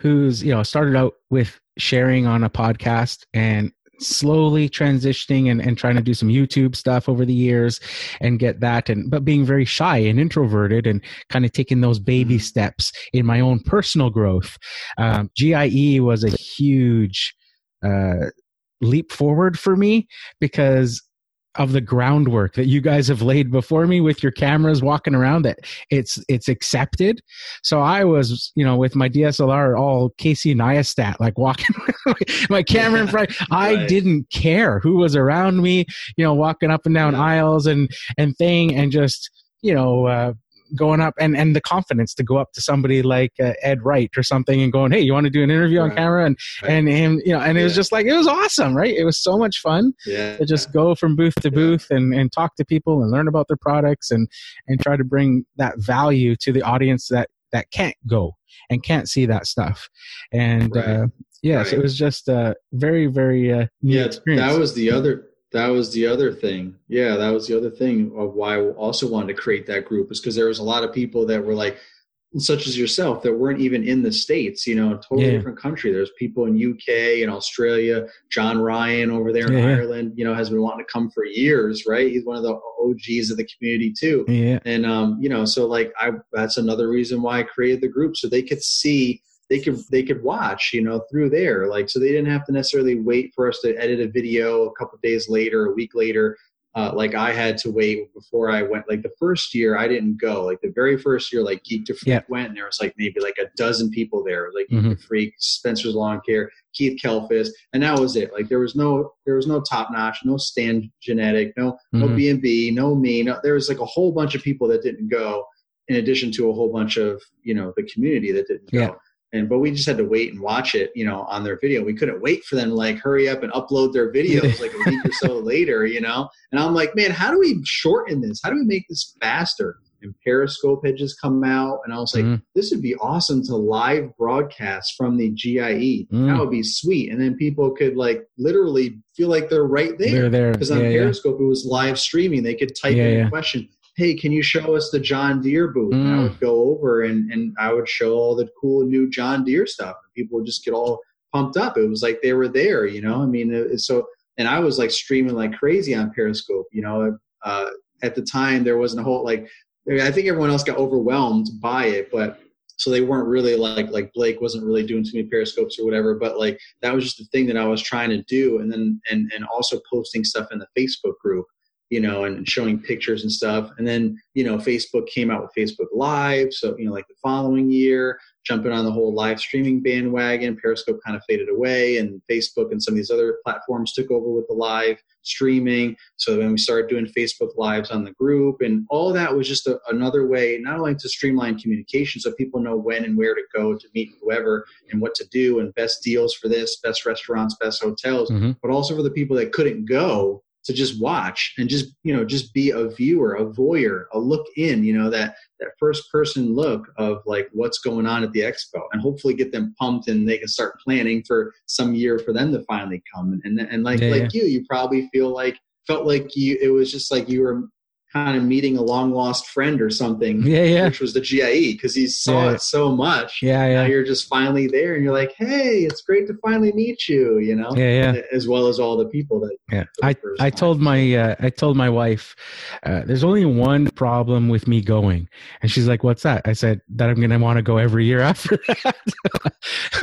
who's, you know, started out with sharing on a podcast and slowly transitioning and, and trying to do some YouTube stuff over the years and get that and but being very shy and introverted and kind of taking those baby Mhm. steps in my own personal growth. Um, GIE was a huge uh leap forward for me because of the groundwork that you guys have laid before me with your cameras walking around that it's it's accepted so i was you know with my dslr all casey neistat like walking with my camera in front i Right. didn't care who was around me you know walking up and down Yeah. aisles and and thing and just you know uh going up and and the confidence to go up to somebody like uh, ed wright or something and going hey you want to do an interview on camera and Right. and him you know and it was just like it was awesome right it was so much fun yeah, to just go from booth to Yeah. booth and, and talk to people and learn about their products and and try to bring that value to the audience that that can't go and can't see that stuff and Right. uh yes Right. it was just a very very uh neat yeah experience that was the other that was the other thing. Yeah that was the other thing of why i also wanted to create that group is because there was a lot of people that were like such as yourself that weren't even in the states you know a totally Yeah. different country. There's people in uk and australia. John ryan over there in yeah. ireland you know has been wanting to come for years right? He's one of the og's of the community too. Yeah. And um, you know, so like I that's another reason why I created the group so they could see they could they could watch, you know, through there. Like so they didn't have to necessarily wait for us to edit a video a couple days later, a week later. Uh, like I had to wait before I went. Like the first year, I didn't go. Like the very first year, like Geek to Freak Yeah. went, and there was like maybe like a dozen people there. Like. Geek to Freak, Spencer's Lawn Care, Keith Kalfas, and that was it. Like there was no there was no top notch, no Stan Genadek, no no Mhm. B and B, no me. No, there was like a whole bunch of people that didn't go, in addition to a whole bunch of you know the community that didn't go. And but we just had to wait and watch it, you know, on their video. We couldn't wait for them to like hurry up and upload their videos like a week or so later, you know. And I'm like, man, how do we shorten this? How do we make this faster? And Periscope had just come out, and I was like, Mhm. this would be awesome to live broadcast from the GIE. Mm. That would be sweet, and then people could like literally feel like they're right there because on yeah. Periscope it was live streaming. They could type Yeah, in a question. Hey, can you show us the John Deere booth? And I Mm. would go over and, and I would show all the cool new John Deere stuff. And people would just get all pumped up. It was like they were there, you know. I mean, so and I was like streaming like crazy on Periscope. You know, uh, at the time there wasn't a whole like. I think everyone else got overwhelmed by it, but so they weren't really like like Blake wasn't really doing too many periscopes or whatever. But like that was just the thing that I was trying to do, and then and and also posting stuff in the Facebook group, you know, and showing pictures and stuff. And then you know, Facebook came out with Facebook Live, so you know, like the following year, jumping on the whole live streaming bandwagon. Periscope kind of faded away, and Facebook and some of these other platforms took over with the live streaming. So then we started doing Facebook Lives on the group, and all that was just a, another way, not only to streamline communication, so people know when and where to go to meet whoever and what to do, and best deals for this, best restaurants, best hotels, Mhm. but also for the people that couldn't go to just watch and just you know just be a viewer a voyeur a look in you know that that first person look of like what's going on at the expo and hopefully get them pumped and they can start planning for some year for them to finally come. And and, and like Yeah, like you you probably feel like felt like you it was just like you were kind of meeting a long lost friend or something yeah yeah which was the GIE because he saw Yeah. it so much yeah yeah. now yeah you're just finally there and you're like hey it's great to finally meet you you know yeah yeah as well as all the people that Yeah, I I time. told my uh, I told my wife, uh, there's only one problem with me going, and she's like, "What's that?" I said that I'm gonna want to go every year after that.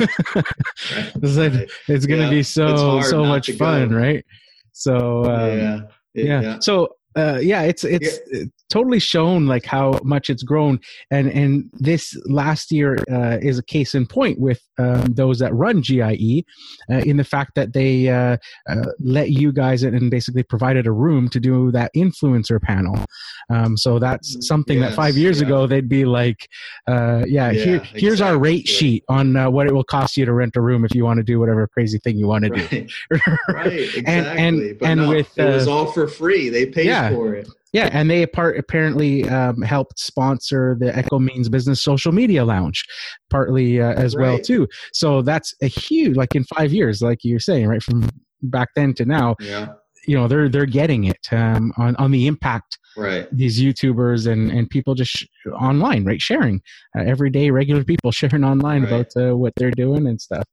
it's like Right. it's gonna Yeah, be so so much fun, go. right? So um, yeah. It- yeah. So uh, yeah, it's it's yeah. totally shown like how much it's grown, and and this last year uh, is a case in point with um, those that run GIE, uh, in the fact that they uh, uh, let you guys in and basically provided a room to do that influencer panel. Um, so that's mm, something yes, that five years yeah. ago they'd be like, uh, yeah, yeah here, exactly. here's our rate sheet on what it will cost you to rent a room if you want to do whatever crazy thing you want to right. do. right, exactly. And and, but and no, with it was all for free. They paid yeah, yeah. for it. Yeah, and they part apparently um, helped sponsor the Echo Means Business Social Media Lounge, partly uh, as right. well too. So that's a huge, like in five years, like you're saying, right from back then to now. Yeah. You know they're they're getting it um, on on the impact right these youtubers and and people just sh- online right sharing uh, everyday regular people sharing online right. about uh, what they're doing and stuff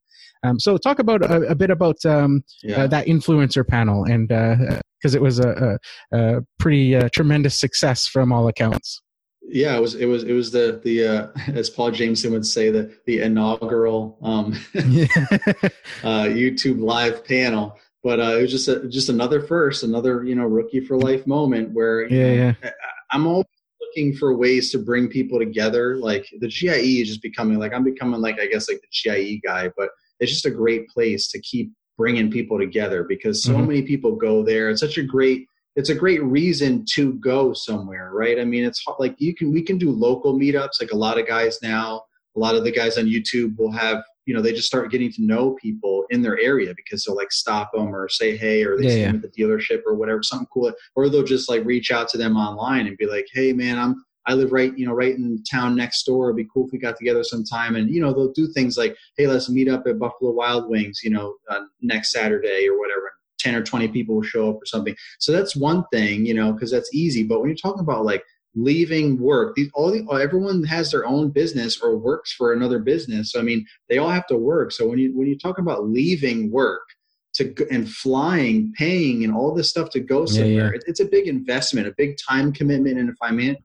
um, so talk about a, a bit about um, yeah. uh, that influencer panel, and because uh, it was a, a, a pretty uh, tremendous success from all accounts. Yeah, it was. It was. It was the the uh, as Paul Jameson would say the the inaugural um, uh, YouTube live panel. But uh, it was just a, just another first, another you know rookie for life moment where yeah, know, yeah. I'm always looking for ways to bring people together. Like the GIE is just becoming like I'm becoming like I guess like the GIE guy, but it's just a great place to keep bringing people together because so mm-hmm. many people go there. It's such a great it's a great reason to go somewhere, right? I mean, it's like you can we can do local meetups. Like a lot of guys now, a lot of the guys on YouTube will have you know they just start getting to know people in their area because they'll like stop them or say hey or they yeah, see yeah. them at the dealership or whatever something cool or they'll just like reach out to them online and be like hey man i'm I live right, you know, right in town next door. It'd be cool if we got together sometime. And you know, they'll do things like, hey, let's meet up at Buffalo Wild Wings, you know, uh, next Saturday or whatever. Ten or twenty people will show up or something. So that's one thing, you know, because that's easy. But when you're talking about like leaving work, these all the, everyone has their own business or works for another business. So I mean, they all have to work. So when you when you talk about leaving work to and flying, paying, and all this stuff to go somewhere. Yeah, yeah. It's a big investment, a big time commitment, and a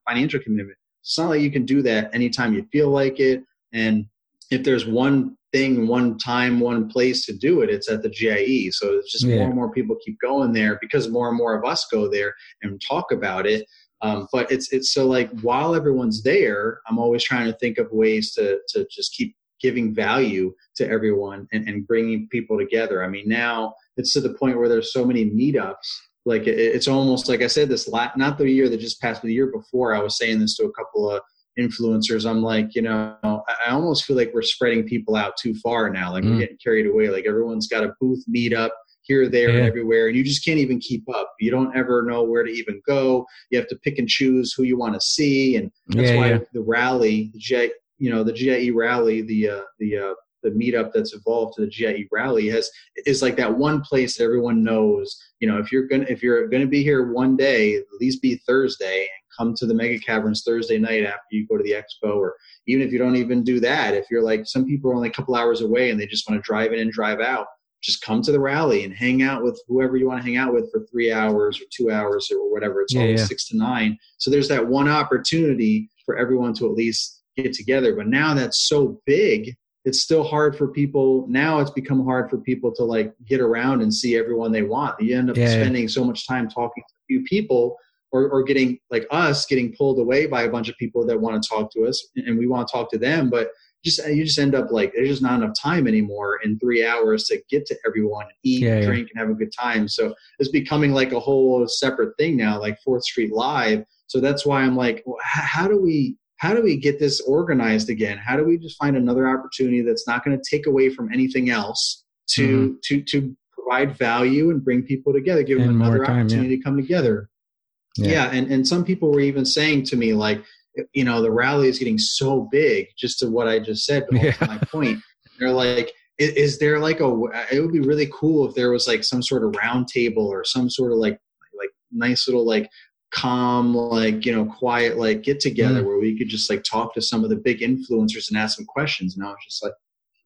financial commitment. It's not like you can do that anytime you feel like it. And if there's one thing, one time, one place to do it, it's at the GIE. So it's just yeah. more and more people keep going there because more and more of us go there and talk about it. Um, but it's it's so like while everyone's there, I'm always trying to think of ways to to just keep giving value to everyone and, and bringing people together. I mean, now it's to the point where there's so many meetups. Like it, it's almost like I said this last, not the year that just passed, but the year before. I was saying this to a couple of influencers. I'm like, you know, I almost feel like we're spreading people out too far now. Like mm. we're getting carried away. Like everyone's got a booth meetup here, there, yeah. everywhere, and you just can't even keep up. You don't ever know where to even go. You have to pick and choose who you want to see, and that's yeah, why yeah. the rally, the you know, the GIE rally, the uh, the uh, the meetup that's evolved to the GIE rally has is like that one place that everyone knows. You know, if you're gonna if you're gonna be here one day, at least be Thursday and come to the Mega Caverns Thursday night after you go to the expo, or even if you don't even do that, if you're like some people are only a couple hours away and they just want to drive in and drive out, just come to the rally and hang out with whoever you want to hang out with for three hours or two hours or whatever. It's yeah, always yeah. six to nine. So there's that one opportunity for everyone to at least get together. But now that's so big it's still hard for people now it's become hard for people to like get around and see everyone they want you end up yeah, spending yeah. so much time talking to a few people or, or getting like us getting pulled away by a bunch of people that want to talk to us and we want to talk to them but just uh, you just end up like there's just not enough time anymore in three hours to get to everyone eat yeah, drink and have a good time so it's becoming like a whole separate thing now like fourth street live so that's why i'm like well, how do we how do we get this organized again? How do we just find another opportunity that's not going to take away from anything else to mm-hmm. to to provide value and bring people together, give and them another time, opportunity yeah. to come together? Yeah. yeah, and and some people were even saying to me like, you know, the rally is getting so big. Just to what I just said, but yeah. my point, they're like. Is, is there like a? It would be really cool if there was like some sort of round table or some sort of like like nice little like calm, like, you know, quiet, like get together mm. where we could just like talk to some of the big influencers and ask them questions. And I was just like,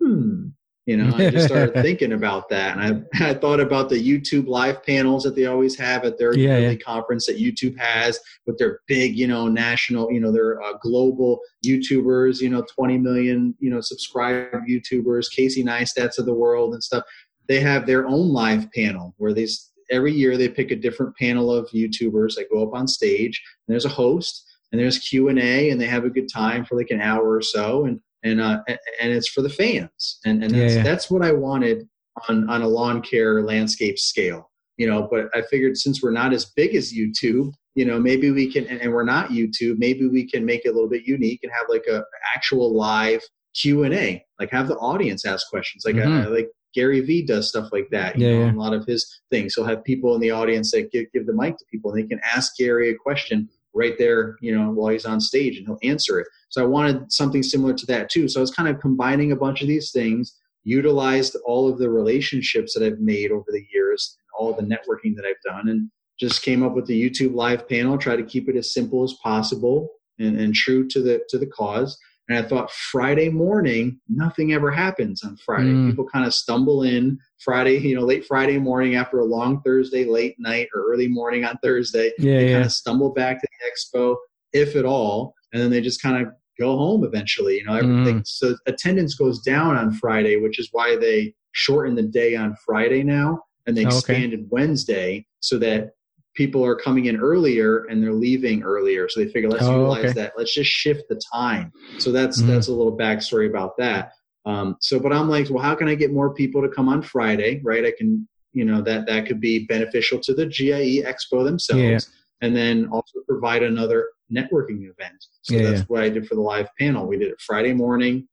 hmm, you know, I just started thinking about that. And I, I thought about the YouTube live panels that they always have at their yeah, yeah. conference that YouTube has with their big, you know, national, you know, their uh, global YouTubers, you know, 20 million, you know, subscribed YouTubers, Casey Neistat's of the world and stuff. They have their own live panel where they every year they pick a different panel of YouTubers that go up on stage. And there's a host and there's Q and A, and they have a good time for like an hour or so, and and uh, and it's for the fans, and and that's, yeah, yeah. that's what I wanted on on a lawn care landscape scale, you know. But I figured since we're not as big as YouTube, you know, maybe we can, and, and we're not YouTube, maybe we can make it a little bit unique and have like a actual live Q and A, like have the audience ask questions, like mm-hmm. like Gary Vee does stuff like that. You yeah, know, yeah. a lot of his things. He'll have people in the audience that give, give the mic to people, and they can ask Gary a question right there, you know, while he's on stage, and he'll answer it. So I wanted something similar to that too. So I was kind of combining a bunch of these things, utilized all of the relationships that I've made over the years, and all the networking that I've done, and just came up with the YouTube live panel. Try to keep it as simple as possible and, and true to the to the cause. And I thought Friday morning, nothing ever happens on Friday. Mm. People kind of stumble in Friday, you know, late Friday morning after a long Thursday, late night or early morning on Thursday. Yeah, they yeah. kind of stumble back to the expo, if at all, and then they just kind of go home eventually. You know, everything. Mm. So attendance goes down on Friday, which is why they shorten the day on Friday now, and they oh, expanded okay. Wednesday so that people are coming in earlier and they're leaving earlier. So they figure let's oh, utilize okay. that. Let's just shift the time. So that's mm-hmm. that's a little backstory about that. Um, so, but I'm like, well, how can I get more people to come on Friday? Right? I can, you know, that that could be beneficial to the GIE Expo themselves, yeah. and then also provide another networking event. So yeah, that's yeah. what I did for the live panel. We did it Friday morning,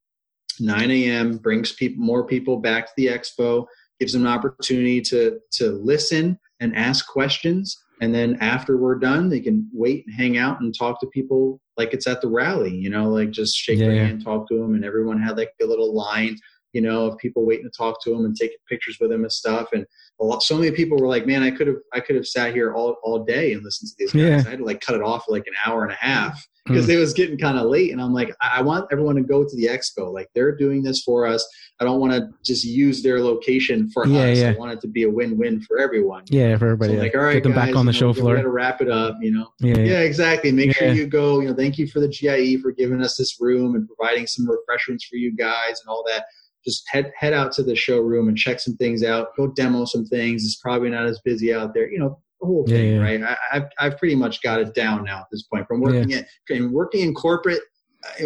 9 a.m. Brings people more people back to the expo, gives them an opportunity to to listen and ask questions and then after we're done they can wait and hang out and talk to people like it's at the rally you know like just shake yeah, their hand talk to them and everyone had like a little line you know of people waiting to talk to them and taking pictures with them and stuff. And a lot, so many people were like man i could have i could have sat here all, all day and listened to these guys. Yeah. i had to like cut it off for like an hour and a half because mm. it was getting kind of late and i'm like i want everyone to go to the expo. Like they're doing this for us. I don't want to just use their location for yeah, us. Yeah. i want it to be a win-win for everyone. Yeah for everybody so like all right get them guys, back on the show know, floor. we gotta wrap it up you know? Yeah, yeah. exactly. Make sure you go you know thank you for the gie for giving us this room and providing some refreshments for you guys and all that. Just head head out to the showroom and check some things out. Go demo some things. It's probably not as busy out there. You know whole thing, yeah, right? I, have I've pretty much got it down now at this point. From working yeah. in working in corporate,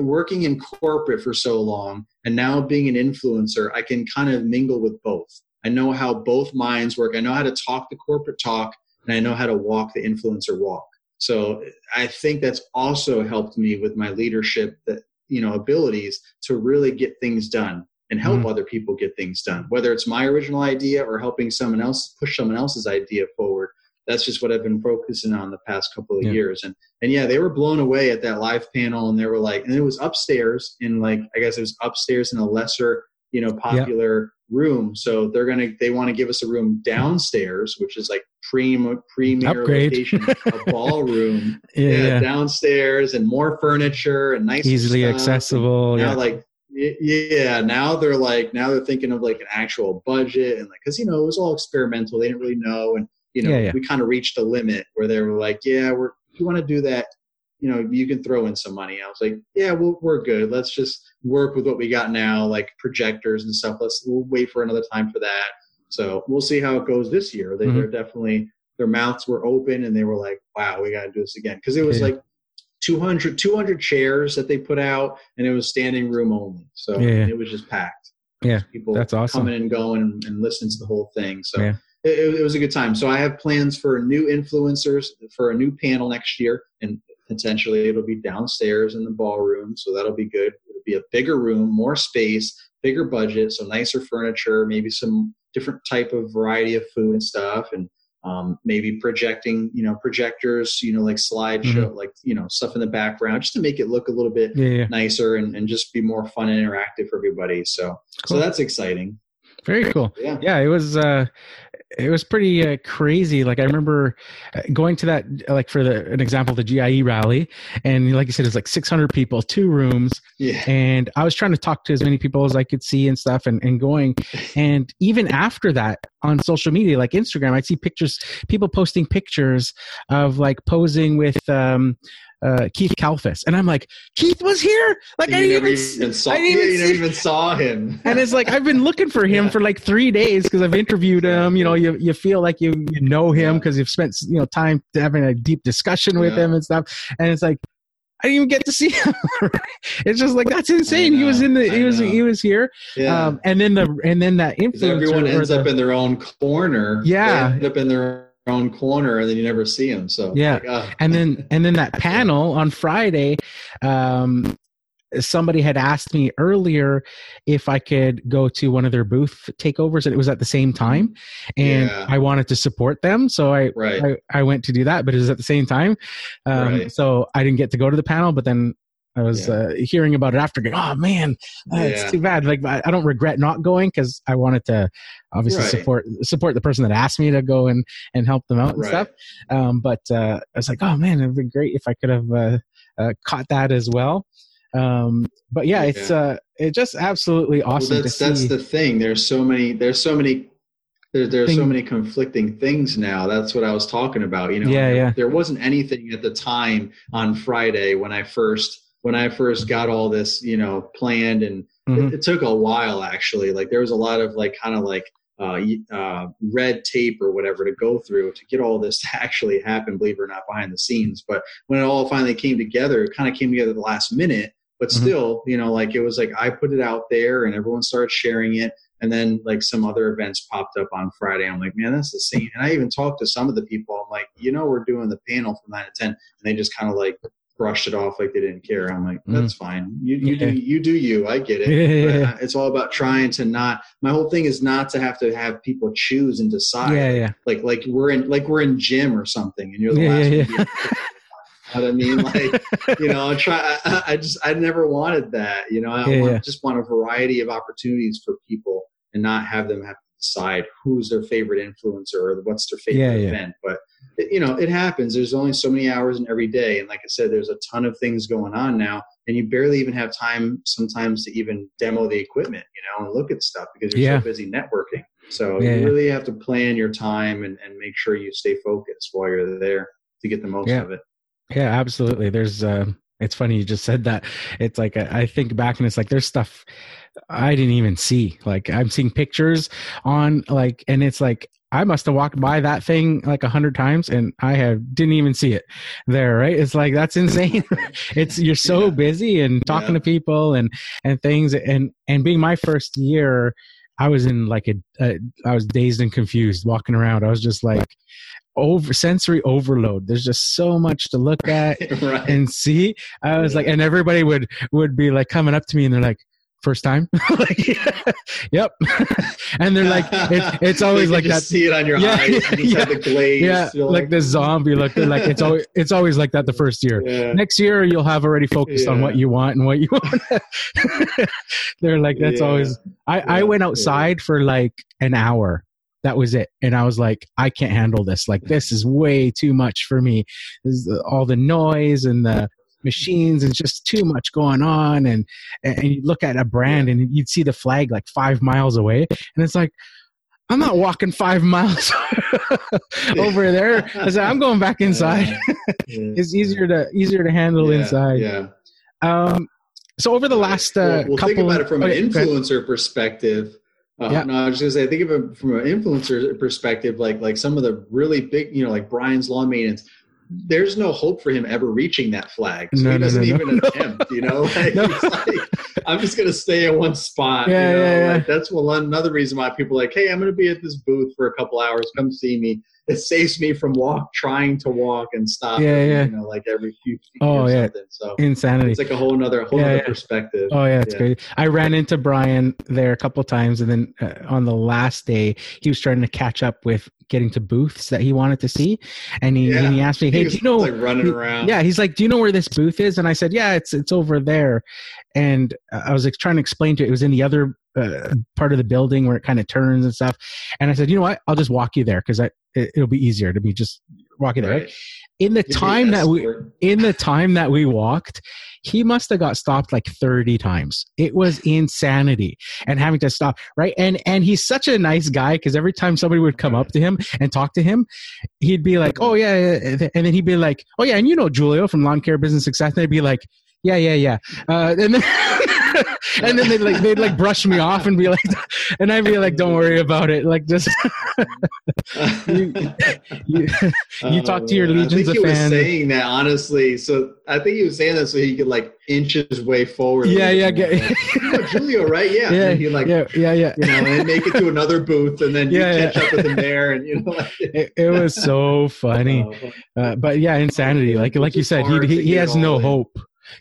working in corporate for so long, and now being an influencer, I can kind of mingle with both. I know how both minds work. I know how to talk the corporate talk, and I know how to walk the influencer walk. So I think that's also helped me with my leadership that you know abilities to really get things done and help mm-hmm. other people get things done whether it's my original idea or helping someone else push someone else's idea forward that's just what I've been focusing on the past couple of yeah. years. And and yeah, they were blown away at that live panel, and they were like, and it was upstairs in like I guess it was upstairs in a lesser you know popular room. So they're gonna they want to give us a room downstairs, which is like prem premier Upgrade. location, a ballroom, yeah, yeah, downstairs, and more furniture and nice, easily stuff. accessible. And now, like yeah now they're like now they're thinking of like an actual budget and like because you know it was all experimental they didn't really know and you know, yeah, yeah. we kind of reached a limit where they were like, yeah, we're, if you want to do that, you know, you can throw in some money. I was like, yeah, we we are good. Let's just work with what we got now, like projectors and stuff. Let's we'll wait for another time for that. So we'll see how it goes this year. They, mm-hmm. They're definitely, their mouths were open and they were like, wow, we got to do this again. Cause it was yeah. like 200, 200 chairs that they put out and it was standing room only. So it was just packed. Yeah. People that's awesome. coming and going and, and listening to the whole thing. So yeah it, it was a good time. So I have plans for new influencers for a new panel next year, and potentially it'll be downstairs in the ballroom. So that'll be good. It'll be a bigger room, more space, bigger budget, so nicer furniture, maybe some different type of variety of food and stuff, and um, maybe projecting, you know, projectors, you know, like slideshow, mm-hmm. like you know, stuff in the background, just to make it look a little bit yeah, yeah. nicer and, and just be more fun and interactive for everybody. So, cool. so that's exciting. Very cool. Yeah, yeah it was. Uh, it was pretty uh, crazy. Like I remember uh, going to that, like for the, an example, the GIE rally, and like you said, it's like 600 people, two rooms, yeah. And I was trying to talk to as many people as I could see and stuff, and and going, and even after that on social media, like Instagram, I'd see pictures, people posting pictures of like posing with um, uh, Keith Kalfas, and I'm like, Keith was here. Like I didn't even, even saw. I didn't even you never see- even saw him. and it's like I've been looking for him Yeah. for like three days because I've interviewed him. You know, you you feel like you you know him because you've spent you know time having a deep discussion with Yeah. him and stuff. And it's like I didn't even get to see him. it's just like that's insane. He was in the he was he was here. yeah. Um, and then the and then that influencer everyone ends the- up in their own corner. Yeah. They end up in their own corner, and then you never see them. So Yeah. ah. and then and then that panel on Friday, um, somebody had asked me earlier if I could go to one of their booth takeovers, and it was at the same time, and Yeah. I wanted to support them, so I, right. I I went to do that, but it was at the same time, um, Right. so I didn't get to go to the panel, but then. I was Yeah. uh, hearing about it after. Going, oh man, uh, it's Yeah. too bad. Like I I don't regret not going because I wanted to obviously Right. support support the person that asked me to go and and help them out and Right. stuff. Um, but uh, I was like, oh man, it'd be great if I could have uh, uh, caught that as well. Um, but yeah, it's uh, it's just absolutely awesome well, that's that's the thing. There's so many. There's so many. There, there's so Thing- many conflicting things now. That's what I was talking about. You know, Yeah, yeah. There wasn't anything at the time on Friday when I first when I first got all this, you know, planned, and Mhm. it, it took a while actually. Like there was a lot of like kind of like uh, uh, red tape or whatever to go through to get all this to actually happen. Believe it or not, behind the scenes. But when it all finally came together, it kind of came together at the last minute. But Mhm. still, you know, like it was like I put it out there and everyone started sharing it. And then like some other events popped up on Friday. I'm like, man, that's the same. And I even talked to some of the people. I'm like, you know, we're doing the panel from nine to ten, and they just kind of like brushed it off like they didn't care. I'm like, Mhm. that's fine. You you Yeah. do you do you. I get it. Yeah. Uh, it's all about trying to not. My whole thing is not to have to have people choose and decide. yeah, yeah, Like like we're in like we're in gym or something, and you're the Yeah, last yeah, one. to. You know what I mean? Like you know, I try. I, I just I never wanted that. You know, I want, just want a variety of opportunities for people, and not have them have decide who's their favorite influencer or what's their favorite Yeah, yeah. event. But it, you know, it happens. There's only so many hours in every day, and like I said, there's a ton of things going on now, and you barely even have time sometimes to even demo the equipment, you know, and look at stuff because you're Yeah. so busy networking. So you really have to plan your time and, and make sure you stay focused while you're there to get the most of it. yeah, absolutely. There's, um, it's funny you just said that. It's like I think back and it's like there's stuff I didn't even see. Like I'm seeing pictures on like, and it's like I must have walked by that thing like a hundred times and I have didn't even see it there. Right? It's like that's insane. it's you're so Yeah. busy and talking Yeah. to people and and things and and being my first year i was in like a, a i was dazed and confused walking around i was just like over sensory overload there's just so much to look at right. and see i was Yeah. like and everybody would would be like coming up to me and they're like first time like yep and they're like it, it's always like that See it on your Yeah, eyes. You just have yeah, the glaze. yeah You're like the zombie look they're like it's always it's always like that the first year Yeah. next year you'll have already focused on what you want and what you want they're like that's Yeah. always i i Yeah. went Yeah. outside for like an hour that was it. And i was like i can't handle this. Like this is way too much for me. The- all the noise and the machines and just too much going on. And and you look at a brand and you'd see the flag like five miles away. And it's like i'm not walking five miles over there. I said i'm going back inside. It's easier to easier to handle Yeah, inside. Yeah. um so over the last uh, well, well, couple think about it from an influencer perspective. Uh, Yeah. No, I was just gonna say, I think of it from an influencer perspective, like like some of the really big, you know, like Brian's lawn maintenance. There's no hope for him ever reaching that flag. So No, he no, doesn't no, even attempt, you know. Like, like, I'm just gonna stay in one spot. Yeah, you know? yeah, yeah. Like, that's one another reason why people are like, hey, I'm gonna be at this booth for a couple hours. Come see me. It saves me from walk trying to walk and stop. Yeah, yeah. You know, like every few feet Oh, or yeah. something. So insanity it's like a whole nother whole Yeah, other yeah. perspective. Oh yeah, it's Yeah. great. I ran into Brian there a couple times, and then uh, on the last day, he was trying to catch up with getting to booths that he wanted to see, and he, Yeah. and he asked me, "Hey, He do you know?" like running around. Yeah, he's like, "Do you know where this booth is?" And I said, "Yeah, it's it's over there." And I was like, trying to explain to it. It was in the other uh, part of the building where it kind of turns and stuff. And I said, "You know what? I'll just walk you there because it, it'll be easier to be just walking there." Right. In the time that we in the time that we walked, he must have got stopped like 30 times. It was insanity and having to stop, right? And and he's such a nice guy because every time somebody would come up to him and talk to him, he'd be like, "Oh yeah,", yeah. and then he'd be like, "Oh yeah," and you know Julio from Lawn Care Business Success, and they'd be like, "Yeah, yeah, yeah," uh, and then. and then they'd like they'd like brush me off and be like, and I'd be like, "Don't worry about it." Like just you, you, you talk to your Oh, legions I think of he was saying that honestly. So I think he was saying that so he could like inch his way forward. Yeah, yeah, get- Like, "Oh, Julio, right? Yeah. yeah, And he like yeah, yeah, yeah. you know, and make it to another booth, and then Yeah, you yeah. catch up with him there, and you know, like, It, it was so funny, uh, uh, but yeah, insanity. Like like you said, he he, he has no hope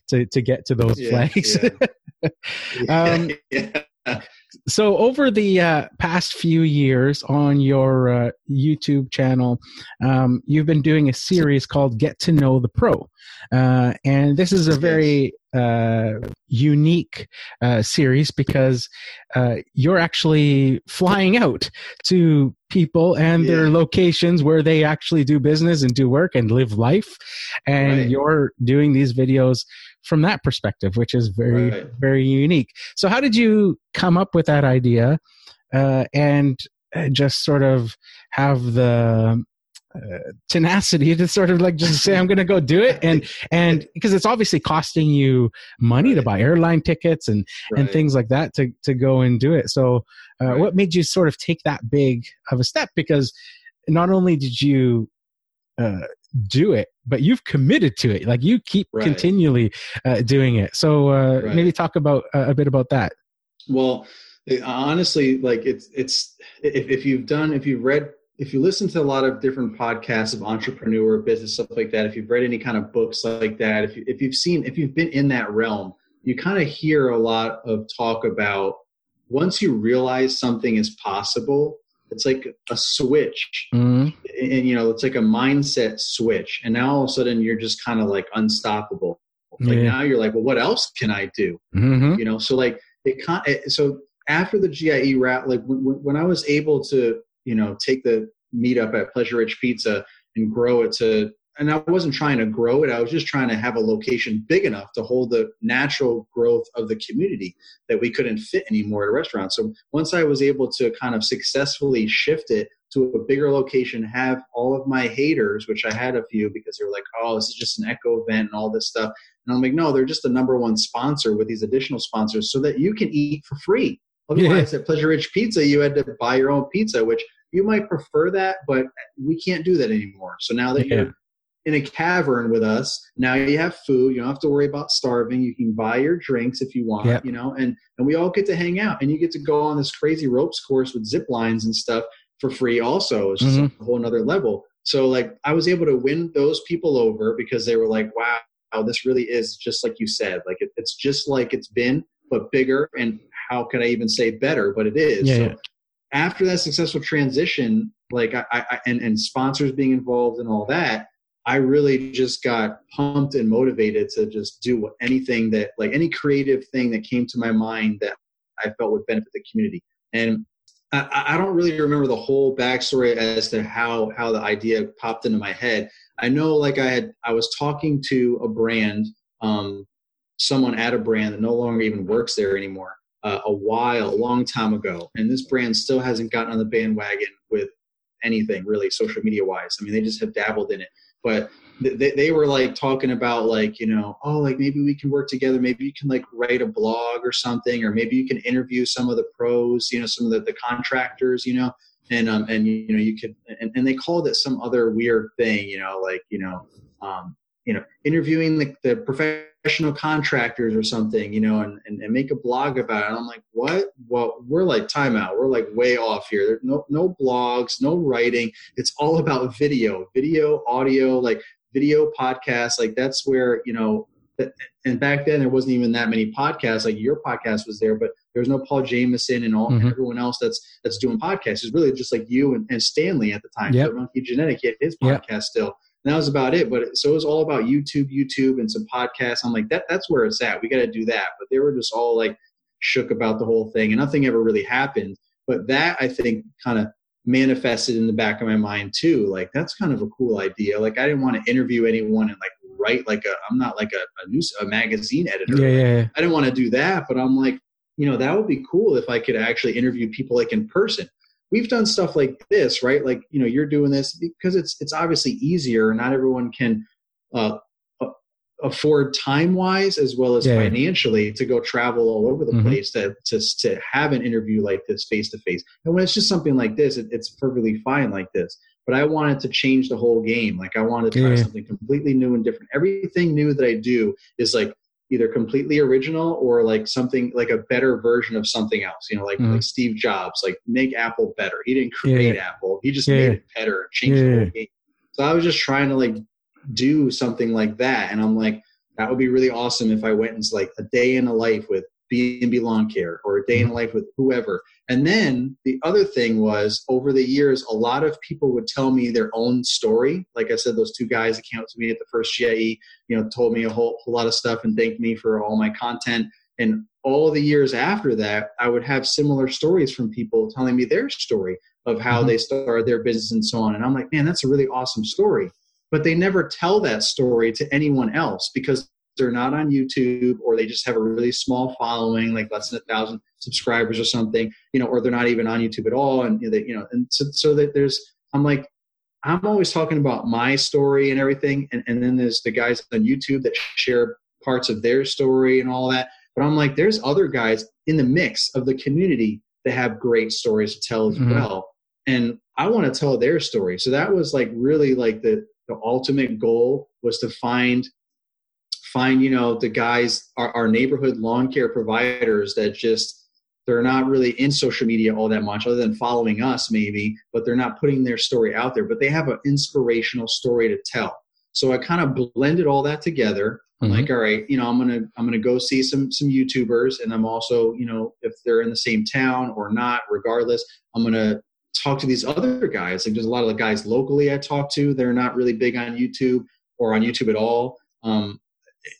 to to get to those yeah, flags. yeah. Um, yeah. So over the uh, past few years on your uh, YouTube channel, um, you've been doing a series called "Get to Know the Pro," uh, and this is a very uh, unique uh, series because uh, you're actually flying out to people and their locations where they actually do business and do work and live life, and Right. you're doing these videos from that perspective, which is very Right. very unique. So, how did you come up with that idea uh, and uh, just sort of have the uh, tenacity to sort of like just say, "I'm going to go do it," and and because it's obviously costing you money to buy airline tickets and and things like that to to go and do it. So, uh, Right. what made you sort of take that big of a step? Because not only did you uh, do it, but you've committed to it. Like you keep Right. continually uh, doing it. So uh, Right. maybe talk about uh, a bit about that. Well, it- honestly, like it's it's if, if you've done if you've read if you listen to a lot of different podcasts of entrepreneur business stuff like that, if you've read any kind of books like that, if you, if you've seen if you've been in that realm, you kind of hear a lot of talk about once you realize something is possible, it's like a switch Mhm. and you know it's like a mindset switch and now all of a sudden you're just kind of like unstoppable like Yeah. now you're like well what else can i do Mhm. you know so like it con- it- so after the GIE route like when, when I was able to you know take the meetup at Pleasure Ridge Pizza and grow it to and I wasn't trying to grow it I was just trying to have a location big enough to hold the natural growth of the community that we couldn't fit anymore at a restaurant so once I was able to kind of successfully shift it to a bigger location have all of my haters which I had a few because they were like oh this is just an echo event and all this stuff and I'm like, no, they're just the number one sponsor with these additional sponsors so that you can eat for free. Otherwise, at Pleasure Ridge Pizza, you had to buy your own pizza, which you might prefer that, but we can't do that anymore. So now that Yeah. you're in a cavern with us, now you have food. You don't have to worry about starving. You can buy your drinks if you want, Yep. you know, and, and we all get to hang out and you get to go on this crazy ropes course with zip lines and stuff for free also. It's just Mhm. a whole nother level. So like I was able to win those people over because they were like, wow, wow, this really is just like you said. Like it, it's just like it's been, but bigger. And how can I even say better? But it is. Yeah, so yeah. after that successful transition, like I, I and, and sponsors being involved and all that, I really just got pumped and motivated to just do anything that like any creative thing that came to my mind that I felt would benefit the community. And I, I don't really remember the whole backstory as to how how the idea popped into my head. I know like I had I was talking to a brand, um, someone at a brand that no longer even works there anymore. Uh, a while, a long time ago, and this brand still hasn't gotten on the bandwagon with anything really social media wise. I mean, they just have dabbled in it, but they, they were like talking about like you know oh like maybe we can work together. Maybe you can like write a blog or something or maybe you can interview some of the pros you know some of the, the contractors you know and um and you know you could and, and they called it some other weird thing you know like you know um you know interviewing the, the professional contractors or something you know and, and, and make a blog about it. And i'm like what? Well we're like timeout we're like way off here. There's no no blogs no writing. It's all about video video audio like video podcasts. Like that's where you know and back then there wasn't even that many podcasts. Like your podcast was there but there was no paul jameson and all Mhm. everyone else that's that's doing podcasts. It's really just like you and, and stanley at the time. Yep. so monkey Genadek he had his Yep. podcast still and that was about it but so it was all about youtube youtube and some podcasts i'm like that that's where it's at we got to do that but they were just all like shook about the whole thing and nothing ever really happened but that i think kind of manifested in the back of my mind too. Like that's kind of a cool idea. Like I didn't want to interview anyone and like write like a I'm not like a, a news a magazine editor. Yeah, yeah, yeah. I didn't want to do that, but I'm like, you know, that would be cool if I could actually interview people like in person. We've done stuff like this, right? Like, you know, you're doing this because it's it's obviously easier. Not everyone can uh, afford time wise as well as yeah. financially to go travel all over the mm-hmm. place to, to to have an interview like this face to face. And when it's just something like this, it, it's perfectly fine like this. But I wanted to change the whole game. Like I wanted to try yeah. something completely new and different. Everything new that I do is like either completely original or like something like a better version of something else. You know, like mm-hmm. like Steve Jobs, like make Apple better. He didn't create yeah. Apple. He just made it better and changed the whole game. So I was just trying to like do something like that. And I'm like, that would be really awesome if I went into like a day in a life with B&B Lawn Care or a day in a life with whoever. And then the other thing was over the years, a lot of people would tell me their own story. Like I said, those two guys that came up to me at the first GIE, you know, told me a whole, whole lot of stuff and thanked me for all my content. And all the years after that, I would have similar stories from people telling me their story of how mm-hmm. they started their business and so on. And I'm like, man, that's a really awesome story but they never tell that story to anyone else because they're not on YouTube or they just have a really small following, like less than a thousand subscribers or something, you know, or they're not even on YouTube at all. And you know, they, you know, and so, so that there's, I'm like, I'm always talking about my story and everything, and, and then there's the guys on YouTube that share parts of their story and all that. But I'm like, there's other guys in the mix of the community that have great stories to tell as mm-hmm. well, and I want to tell their story. So that was like really like the the ultimate goal was to find find you know the guys our, our neighborhood lawn care providers that just they're not really in social media all that much other than following us maybe but they're not putting their story out there but they have an inspirational story to tell so i kind of blended all that together i'm mm-hmm. like all right you know i'm gonna i'm gonna go see some some youtubers and i'm also you know if they're in the same town or not regardless i'm gonna talk to these other guys. Like there's a lot of the guys locally I talk to. They're not really big on YouTube or on YouTube at all. Um,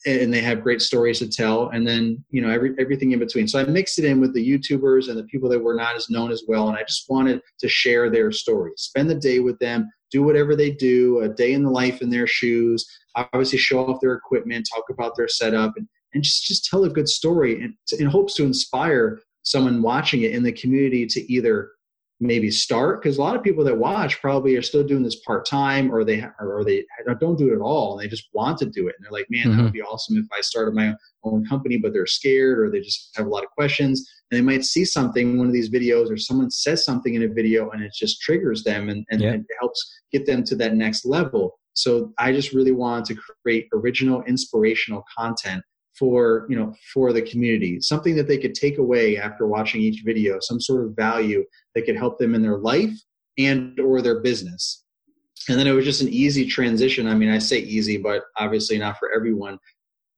and they have great stories to tell. And then, you know, every, everything in between. So I mixed it in with the YouTubers and the people that were not as known as well. And I just wanted to share their stories, spend the day with them, do whatever they do, a day in the life in their shoes, obviously show off their equipment, talk about their setup and, and just, just tell a good story and in hopes to inspire someone watching it in the community to either maybe start because a lot of people that watch probably are still doing this part time or they or they don't do it at all and they just want to do it and they're like man mm-hmm. that would mm-hmm. be awesome if i started my own company but they're scared or they just have a lot of questions and they might see something in one of these videos or someone says something in a video and it just triggers them and, and, yeah. and it helps get them to that next level so i just really wanted to create original inspirational content for you know for the community something that they could take away after watching each video some sort of value that could help them in their life and or their business. And then it was just an easy transition. I mean i say easy but obviously not for everyone.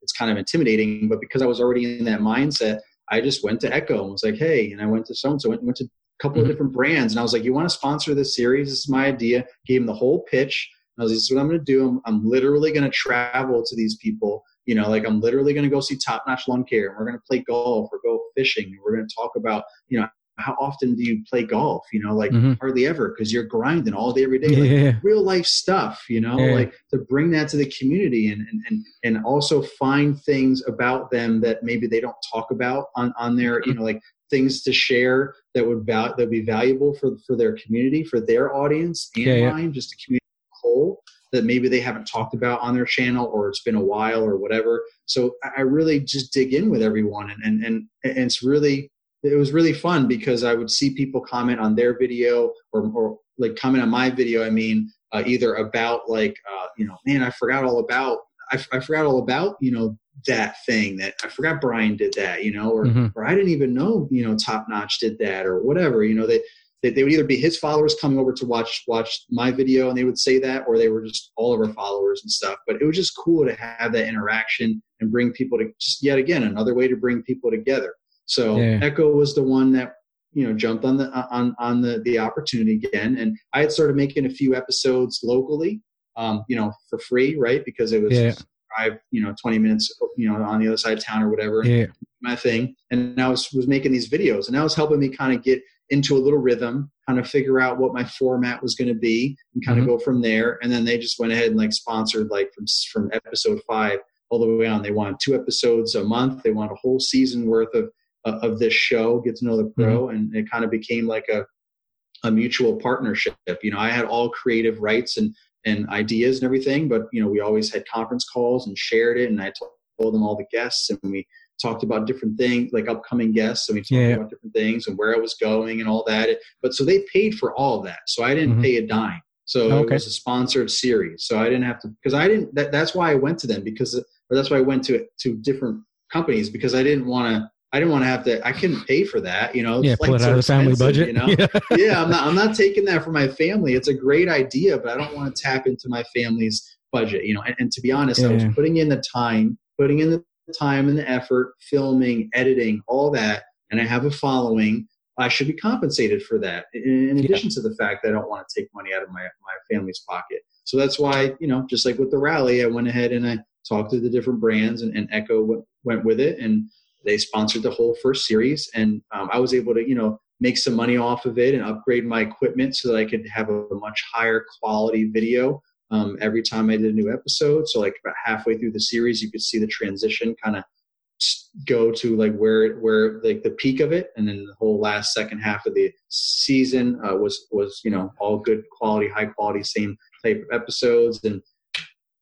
It's kind of intimidating but because i was already in that mindset i just went to echo and was like hey and i went to so and so went to a couple mm-hmm. of different brands and i was like you want to sponsor this series? This is my idea. Gave him the whole pitch. I was like, this is what I'm going to do. I'm, I'm literally going to travel to these people you know, like I'm literally going to go see Top Notch Lawn Care, and we're going to play golf or go fishing, and we're going to talk about, you know, how often do you play golf? You know, like mm-hmm. hardly ever because you're grinding all day, every day, like yeah. real life stuff. You know, yeah. like to bring that to the community and, and and and also find things about them that maybe they don't talk about on on their, you know, like things to share that would val- that would be valuable for for their community, for their audience and yeah, mine, just the community whole that maybe they haven't talked about on their channel or it's been a while or whatever. So I really just dig in with everyone and, and, and, and it's really, it was really fun because I would see people comment on their video or, or like comment on my video. I mean, uh, either about like, uh, you know, man, I forgot all about, I, I forgot all about, you know, that thing that I forgot Brian did that, you know, or, mm-hmm. or I didn't even know, you know, Top Notch did that or whatever, you know, they, they, they would either be his followers coming over to watch watch my video and they would say that or they were just all of our followers and stuff but it was just cool to have that interaction and bring people to just yet again another way to bring people together so yeah. echo was the one that you know jumped on the on on the the opportunity again and i had started making a few episodes locally um you know for free right because it was yeah. drive you know 20 minutes you know on the other side of town or whatever yeah. my thing and i was was making these videos and that was helping me kind of get into a little rhythm, kind of figure out what my format was going to be, and kind Mhm. of go from there. And then they just went ahead and like sponsored like from from episode five all the way on. They wanted two episodes a month. They want a whole season worth of of this show. Get to know the pro, and it kind of became like a a mutual partnership. You know, I had all creative rights and and ideas and everything, but you know, we always had conference calls and shared it, and I told them all the guests, and we talked about different things, like upcoming guests, and we talked Yeah, yeah. about different things and where I was going and all that. But so they paid for all of that, so I didn't Mhm. pay a dime. So it was a sponsored series, so I didn't have to because I didn't. That, that's why I went to them because, or that's why I went to to different companies because I didn't want to. I didn't want to have to. I couldn't pay for that, you know. Yeah, pull it out of the family budget. you know Yeah. yeah, I'm not. I'm not taking that for my family. It's a great idea, but I don't want to tap into my family's budget. You know, and, and to be honest, I was putting in the time, putting in the time and the effort, filming, editing, all that, and I have a following. I should be compensated for that. In, in Yeah. addition to the fact that I don't want to take money out of my my family's pocket. So that's why you know, just like with the rally, I went ahead and I talked to the different brands, and, and Echo went, went with it, and they sponsored the whole first series and um, i was able to you know make some money off of it and upgrade my equipment so that i could have a, much higher quality video um, every time i did a new episode so like about halfway through the series you could see the transition kind of go to like where where like the peak of it and then the whole last second half of the season uh, was was you know all good quality high quality same type of episodes and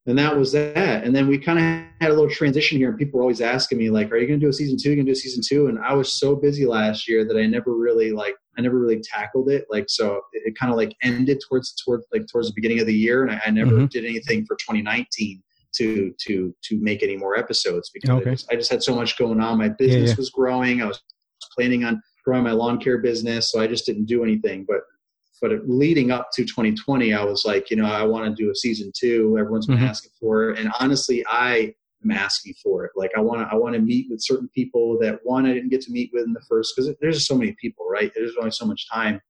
and that was that. And then we kind of had a little transition here, and people were always asking me, like, "Are you going to do a season two? Are you going to do a season two? And I was so busy last year that I never really like, I never really tackled it. Like, so it, kind of like ended towards towards like towards the beginning of the year, and I, I never Mhm. did anything for 2019 to to to make any more episodes because Okay. I, just, I just had so much going on. My business yeah. was growing. I was planning on growing my lawn care business, so I just didn't do anything. But but leading up to 2020, I was like, you know, I want to do a season two. Everyone's been Mhm. asking for it, and honestly, I am asking for it. Like, I want to, I want to meet with certain people that one I didn't get to meet with in the first because there's just so many people, right? There's only so much time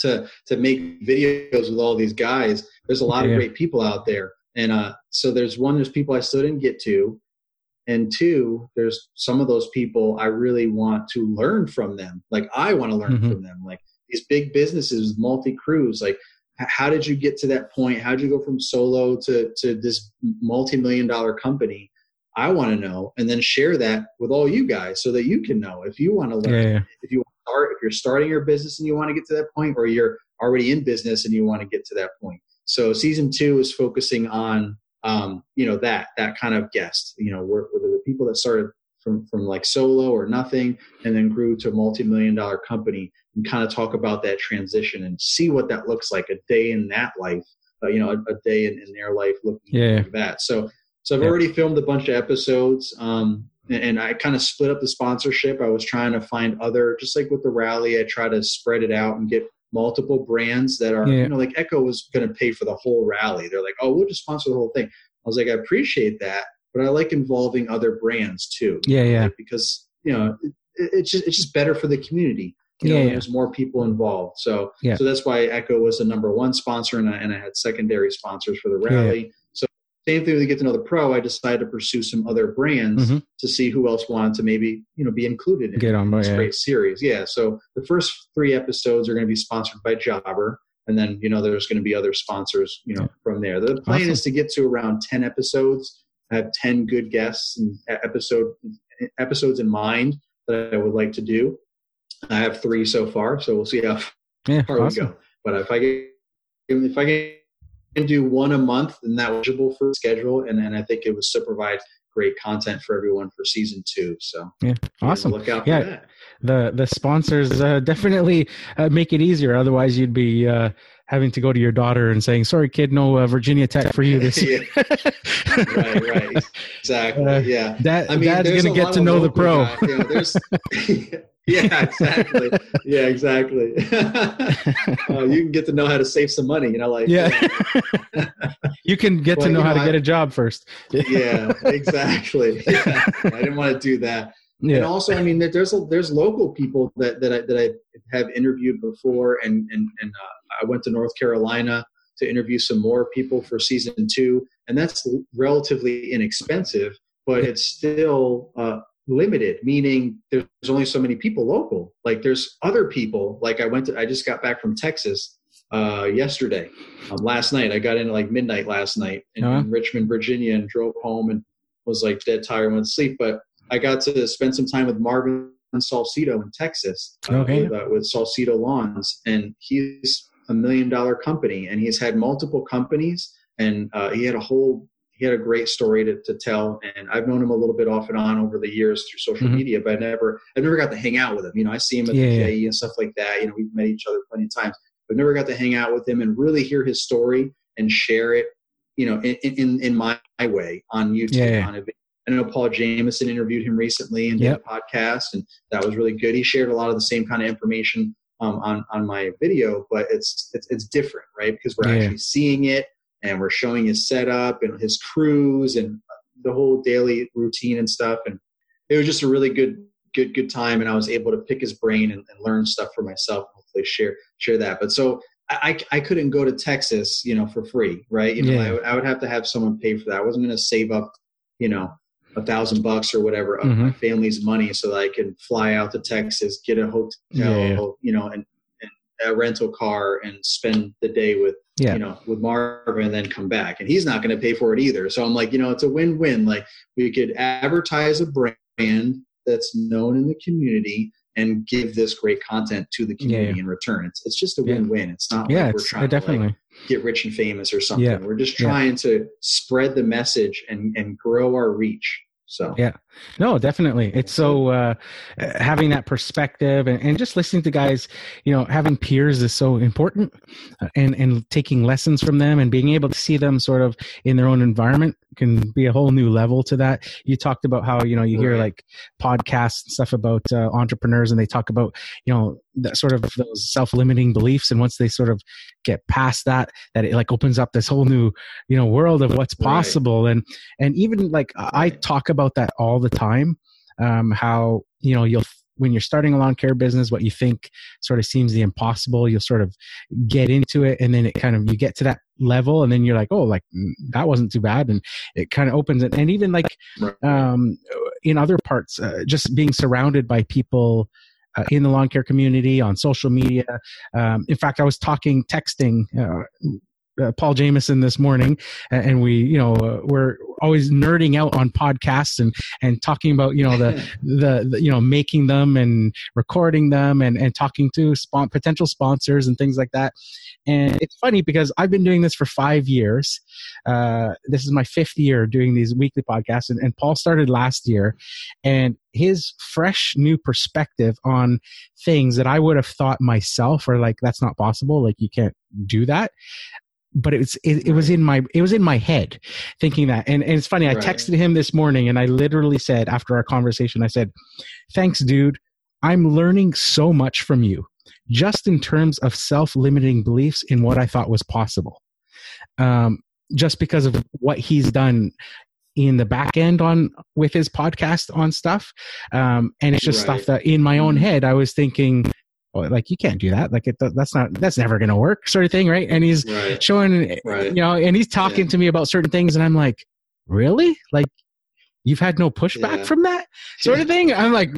to to make videos with all these guys. There's a lot Yeah. of great people out there, and uh, so there's one, there's people I still didn't get to, and two, there's some of those people I really want to learn from them. Like I want to learn Mhm. from them. Like these big businesses, multi crews. Like, how did you get to that point? How did you go from solo to to this multi million dollar company? I want to know, and then share that with all you guys so that you can know if you want to learn. Yeah, yeah. If you want to start, if you're starting your business and you want to get to that point, or you're already in business and you want to get to that point. So season two is focusing on um, you know that that kind of guest. You know, where, where the people that started from from like solo or nothing, and then grew to a multi million dollar company, and kind of talk about that transition and see what that looks like a day in that life. Uh, you know, a, a day in, in their life looking Yeah. like that. So so I've Yeah. already filmed a bunch of episodes. Um, and, I kind of split up the sponsorship. I was trying to find other, just like with the rally, I try to spread it out and get multiple brands that are, Yeah. you know, like Echo was going to pay for the whole rally. They're like, oh, we'll just sponsor the whole thing. I was like, I appreciate that, but I like involving other brands too. Yeah, yeah. Like, because you know, it, it's just it's just better for the community. You know, Yeah, yeah. there's more people involved. So Yeah. so that's why Echo was the number one sponsor, and I, and I had secondary sponsors for the rally. Same thing with Get to Know the Pro. I decided to pursue some other brands Mhm. to see who else wanted to maybe you know be included in Get on this Yeah. great series. Yeah. So the first three episodes are going to be sponsored by Jobber. And then, you know, there's going to be other sponsors, you know, Yeah. from there. The plan Awesome. is to get to around 10 episodes. I have 10 good guests and episode episodes in mind that I would like to do. I have three so far, so we'll see how Yeah, far awesome. we go. But if I get, if I can do one a month, and that was eligible for the schedule. And then I think it would still provide great content for everyone for season two. So Yeah, awesome. Look out for Yeah. that. The the sponsors uh, definitely uh, make it easier. Otherwise, you'd be uh, having to go to your daughter and saying, "Sorry, kid, no uh, Virginia Tech for you this year." right, right, exactly. Uh, yeah, Dad, I mean, Dad's gonna get to know the pro. guys, you know, there's, yeah, exactly. Yeah, exactly. uh, you can get to know how to save some money. You know, like yeah, you can get Well, to know you how know, to get a job first. yeah, exactly. Yeah. I didn't want to do that. And yeah, also, I mean, there's a, there's local people that that I, that I have interviewed before, and and and uh, I went to North Carolina to interview some more people for season two, and that's relatively inexpensive, but it's still uh, limited, meaning there's only so many people local. Like there's other people. Like I went to, I just got back from Texas uh, yesterday. Um, last night, I got in like midnight last night in, uh-huh. in, Richmond, Virginia, and drove home and was like dead tired, went to sleep. But I got to spend some time with Marvin Salcedo in Texas. Uh, okay. With, uh, with Salcedo Lawns, and he's a million dollar company, and he's had multiple companies, and uh, he had a whole he had a great story to, to tell and i've known him a little bit off and on over the years through social mm-hmm. media but i never i never got to hang out with him you know i see him at yeah, the GIE and stuff like that you know we've met each other plenty of times but never got to hang out with him and really hear his story and share it you know in in, in my way on youtube yeah, on I know Paul Jameson interviewed him recently and did yep. a podcast, and that was really good. He shared a lot of the same kind of information um, on on my video, but it's it's, it's different, right? Because we're yeah. actually seeing it, and we're showing his setup and his crews and the whole daily routine and stuff. And it was just a really good, good, good time. And I was able to pick his brain and, and learn stuff for myself. Hopefully, share share that. But so I, I couldn't go to Texas, you know, for free, right? You know, yeah. I, would, I would have to have someone pay for that. I wasn't going to save up, you know, a thousand bucks or whatever of mm-hmm. my family's money so that I can fly out to Texas, get a hotel, yeah. you know, and, and, a rental car and spend the day with yeah. you know, with Marvin and then come back. And he's not going to pay for it either. So I'm like, you know, it's a win-win. Like we could advertise a brand that's known in the community and give this great content to the community yeah. in return. It's it's just a win-win. It's not yeah, like we're trying definitely. to like get rich and famous or something. Yeah. We're just trying to spread the message and and grow our reach. So yeah, no, definitely. It's so uh, having that perspective and, and just listening to guys, you know, having peers is so important, uh, and and taking lessons from them and being able to see them sort of in their own environment can be a whole new level to that. You talked about how you know you hear like podcasts and stuff about uh, entrepreneurs, and they talk about you know that sort of those self-limiting beliefs, and once they sort of get past that, that it like opens up this whole new you know world of what's possible, and and even like I talk about that all the time. Um, how you know you'll when you're starting a lawn care business, what you think sort of seems the impossible, you'll sort of get into it, and then it kind of you get to that level, and then you're like, oh, like that wasn't too bad, and it kind of opens it. And even like um, in other parts, uh, just being surrounded by people. Uh, in the lawn care community on social media. Um, in fact, I was talking, texting uh, uh, Paul Jameson this morning, and we, you know, uh, we're always nerding out on podcasts and and talking about, you know, the, the, the you know making them and recording them and and talking to spon- potential sponsors and things like that. And it's funny because I've been doing this for five years. Uh, this is my fifth year doing these weekly podcasts, and, and Paul started last year, and his fresh new perspective on things that I would have thought myself or like that's not possible, like you can't do that but it was it, it, was in my it was in my head thinking that and, and it's funny i right. texted him this morning and i literally said after our conversation i said thanks dude i'm learning so much from you just in terms of self-limiting beliefs in what i thought was possible um, just because of what he's done in the back end on with his podcast on stuff um, and it's just right. stuff that in my own mm-hmm. head i was thinking oh, like you can't do that like it, that's not that's never going to work sort of thing right and he's right. showing right. you know and he's talking yeah. to me about certain things and i'm like really like you've had no pushback yeah. from that sort of thing i'm like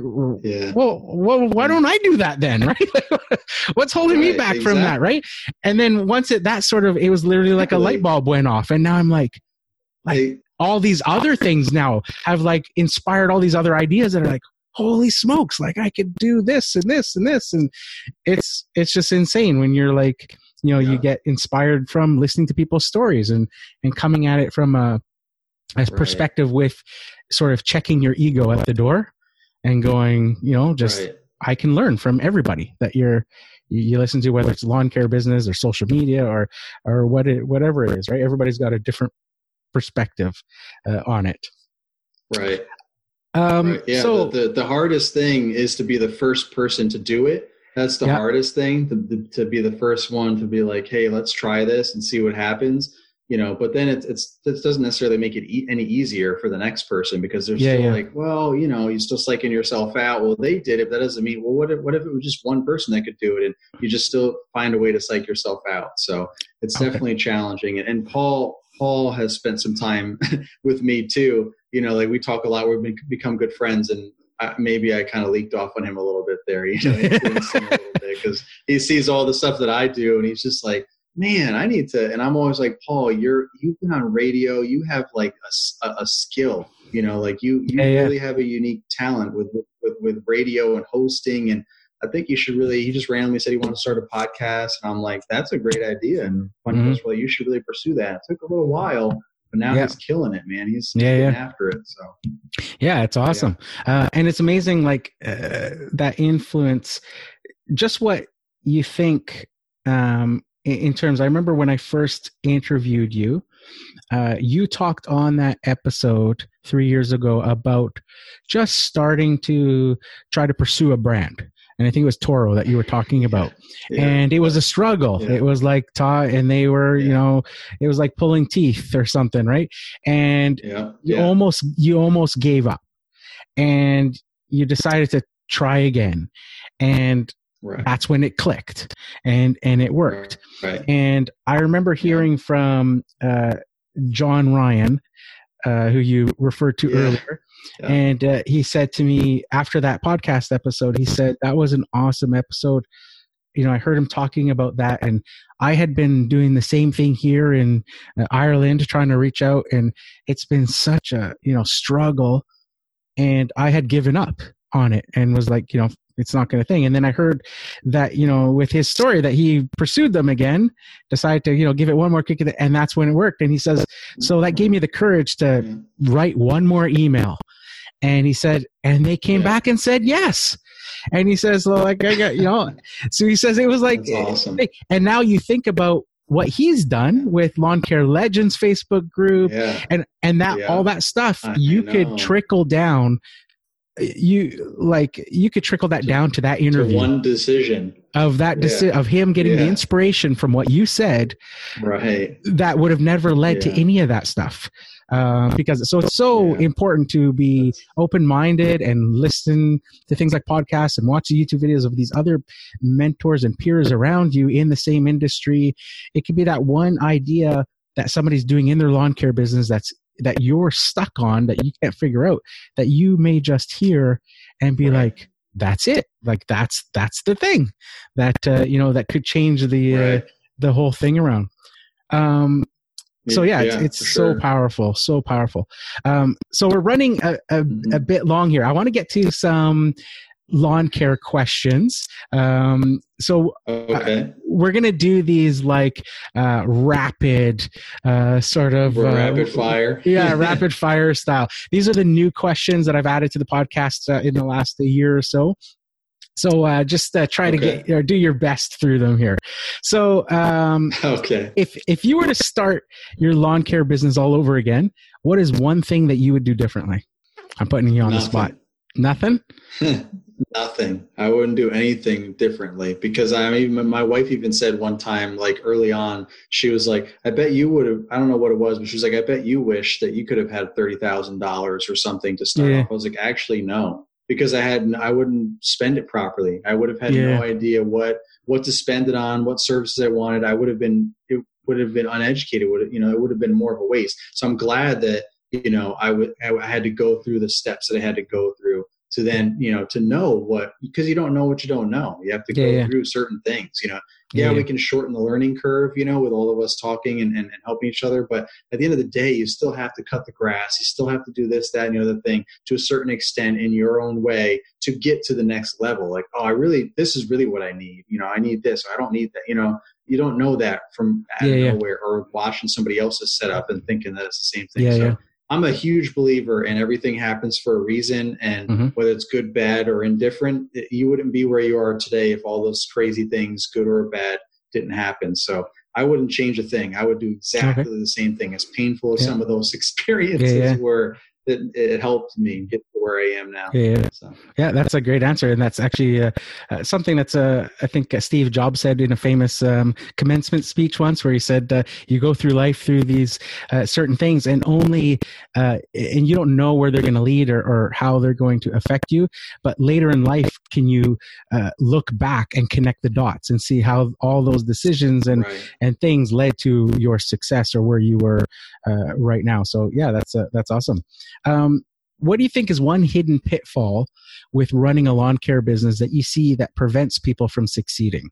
yeah. well, well why don't i do that then right what's holding right, me back exactly. from that right and then once it that sort of it was literally like a light bulb went off and now i'm like like all these other things now have like inspired all these other ideas that are like holy smokes like i could do this and this and this and it's it's just insane when you're like you know yeah. you get inspired from listening to people's stories and and coming at it from a, a right. perspective with sort of checking your ego at the door and going you know just right. i can learn from everybody that you're you listen to whether it's lawn care business or social media or or what it, whatever it is right everybody's got a different perspective uh, on it right um, right. Yeah, so, the, the, the hardest thing is to be the first person to do it. That's the yeah. hardest thing to, to be the first one to be like, hey, let's try this and see what happens. You know, but then it's it's it doesn't necessarily make it e- any easier for the next person because they're yeah, still yeah. like, well, you know, you're still psyching yourself out. Well, they did it. That doesn't mean. Well, what if what if it was just one person that could do it, and you just still find a way to psych yourself out? So it's okay. definitely challenging. And, and Paul Paul has spent some time with me too you know, like we talk a lot. We've become good friends, and I, maybe I kind of leaked off on him a little bit there, you know, influenced him a little bit because he sees all the stuff that I do, and he's just like, man, I need to. And I'm always like, Paul, you're you've been on radio, you have like a, a, a skill, you know, like you you Yeah, yeah. really have a unique talent with, with with radio and hosting and. I think you should really. He just randomly said he wanted to start a podcast, and I'm like, "That's a great idea." And one Mhm. goes, "Well, you should really pursue that." It took a little while, but now Yeah. he's killing it, man. He's Yeah, yeah. after it. So Yeah, it's awesome. Uh, and it's amazing, like uh, that influence, just what you think um, in, in terms. I remember when I first interviewed you, uh, you talked on that episode three years ago about just starting to try to pursue a brand. And I think it was Toro that you were talking about yeah. and it was a struggle. Yeah. It was like ta and they were, you know, it was like pulling teeth or something, right? And yeah, you yeah, almost you almost gave up, and you decided to try again, and right, that's when it clicked, and and it worked. right, And I remember hearing from uh, John Ryan, uh, who you referred to Yeah. earlier. Yeah. And uh, he said to me after that podcast episode, he said, That was an awesome episode. You know, I heard him talking about that, and I had been doing the same thing here in uh, Ireland, trying to reach out, and it's been such a you know struggle, and I had given up on it and was like, you know, it's not going to thing. And then I heard that you know with his story that he pursued them again, decided to you know give it one more kick, and that's when it worked. And he says, so that gave me the courage to write one more email. And he said, and they came Yeah. back and said yes. And he says, well, like I got, you know, so he says it was like, awesome. and now you think about what he's done with Lawn Care Legends Facebook group Yeah, and and that Yeah. all that stuff I you know. could trickle down you like you could trickle that To- down to that to interview one decision, of that deci- Yeah. of him getting the inspiration from what you said right? that would have never led to any of that stuff um, because so it's so Yeah. important to be open-minded and listen to things like podcasts and watch the youtube videos of these other mentors and peers around you in the same industry it could be that one idea that somebody's doing in their lawn care business that's that you're stuck on that you can't figure out that you may just hear and be Right. like that's it like that's that's the thing that uh, you know that could change the uh, the whole thing around um so yeah, it's, it's sure. so powerful, so powerful. Um, so we're running a, a, Mhm. a bit long here. I want to get to some lawn care questions. Um, so Okay, we're gonna do these like uh, rapid, uh, sort of uh, rapid fire. yeah, rapid fire style. These are the new questions that I've added to the podcast uh, in the last year or so. So uh, just uh, try to get or do your best through them here. So um, Okay. if if you were to start your lawn care business all over again, what is one thing that you would do differently? I'm putting you on the spot. Nothing. Nothing. I wouldn't do anything differently because I mean, my wife even said one time, like early on, she was like, "I bet you would have." I don't know what it was, but she was like, "I bet you wish that you could have had thirty thousand dollars or something to start Yeah. off." I was like, "Actually, no," because I hadn't, I wouldn't spend it properly. I would have had Yeah. no idea what what to spend it on, what services I wanted. I would have been it would have been uneducated. Would have, you know it would have been more of a waste. So I'm glad that you know I would I had to go through the steps that I had to go through to then you know to know what because you don't know what you don't know you have to go Yeah, yeah. through certain things you know yeah, we can shorten the learning curve you know with all of us talking and, and, and helping each other but at the end of the day you still have to cut the grass you still have to do this that and the other thing to a certain extent in your own way to get to the next level like oh i really this is really what i need you know i need this i don't need that you know you don't know that from out Yeah, of yeah. nowhere or watching somebody else's setup and thinking that it's the same thing Yeah, so yeah. I'm a huge believer in everything happens for a reason, and Mhm. whether it's good, bad, or indifferent, you wouldn't be where you are today if all those crazy things, good or bad, didn't happen. So I wouldn't change a thing. I would do exactly the same thing. As painful as Yeah. some of those experiences Yeah, yeah. were, it, it helped me get to where I am now. Yeah, yeah. So, Yeah, that's a great answer, and that's actually uh, uh, something that's uh, I think uh, Steve Jobs said in a famous um, commencement speech once, where he said, uh, "You go through life through these uh, certain things, and only uh, and you don't know where they're going to lead or, or how they're going to affect you, but later in life, can you uh, look back and connect the dots and see how all those decisions and right. and things led to your success or where you were uh, right now. So yeah, that's uh, that's awesome. Um, what do you think is one hidden pitfall with running a lawn care business that you see that prevents people from succeeding?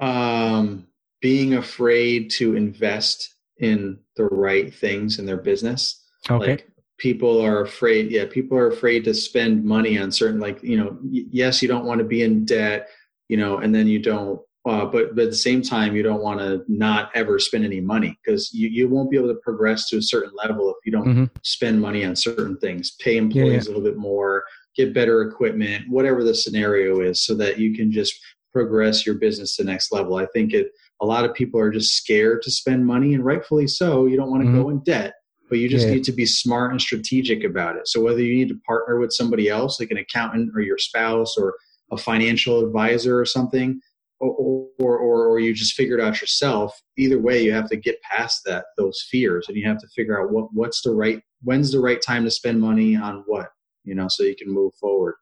Um, being afraid to invest in the right things in their business. Okay. Like people are afraid. Yeah, people are afraid to spend money on certain, like you know, yes, you don't want to be in debt, you know, and then you don't. Uh, but, but at the same time, you don't want to not ever spend any money because you, you won't be able to progress to a certain level if you don't mm-hmm. spend money on certain things, pay employees yeah, yeah. a little bit more, get better equipment, whatever the scenario is, so that you can just progress your business to the next level. I think it a lot of people are just scared to spend money and rightfully so you don't want to mm-hmm. go in debt but you just yeah. need to be smart and strategic about it so whether you need to partner with somebody else like an accountant or your spouse or a financial advisor or something or, or, or, you just figure it out yourself either way you have to get past that those fears and you have to figure out what what's the right when's the right time to spend money on what you know so you can move forward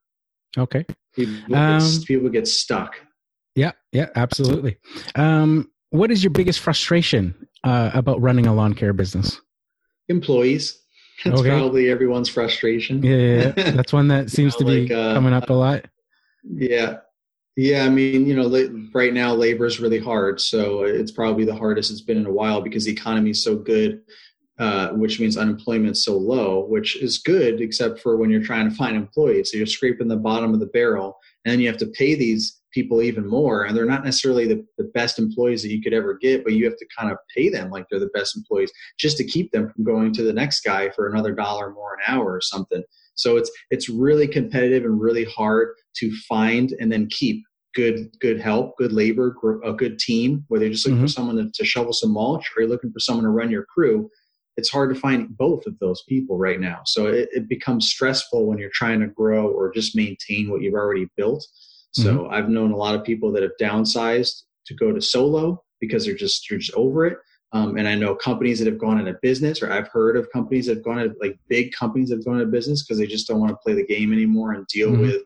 okay people, um, get, people get stuck yeah, yeah, absolutely. Um, what is your biggest frustration uh, about running a lawn care business? Employees. That's okay. probably everyone's frustration. Yeah, yeah, yeah. that's one that seems you know, to be uh, coming up a lot. Yeah, yeah. I mean, you know, right now labor is really hard, so it's probably the hardest it's been in a while because the economy is so good. Uh, which means unemployment's so low, which is good except for when you're trying to find employees. So you're scraping the bottom of the barrel, and then you have to pay these people even more and they're not necessarily the, the best employees that you could ever get but you have to kind of pay them like they're the best employees just to keep them from going to the next guy for another dollar more an hour or something so it's it's really competitive and really hard to find and then keep good good help good labor a good team whether you're just looking mm-hmm. for someone to, to shovel some mulch or you're looking for someone to run your crew it's hard to find both of those people right now so it, it becomes stressful when you're trying to grow or just maintain what you've already built so mm-hmm. I've known a lot of people that have downsized to go to solo because they're just you're just over it. Um, and I know companies that have gone into business, or I've heard of companies that have gone out like big companies that have gone of business because they just don't want to play the game anymore and deal mm-hmm. with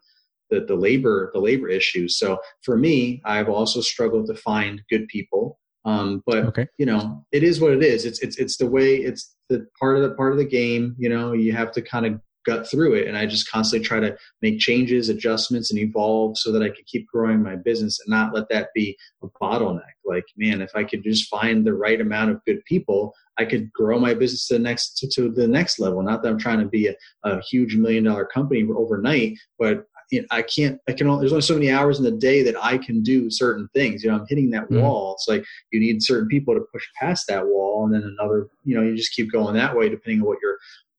the, the labor the labor issues. So for me, I've also struggled to find good people. Um, but okay. you know, it is what it is. It's it's it's the way it's the part of the part of the game. You know, you have to kind of gut through it and i just constantly try to make changes adjustments and evolve so that i could keep growing my business and not let that be a bottleneck like man if i could just find the right amount of good people i could grow my business to the next to, to the next level not that i'm trying to be a, a huge million dollar company overnight but you know, I can't, I can only, there's only so many hours in the day that I can do certain things. You know, I'm hitting that mm. wall. It's like you need certain people to push past that wall and then another, you know, you just keep going that way depending on what your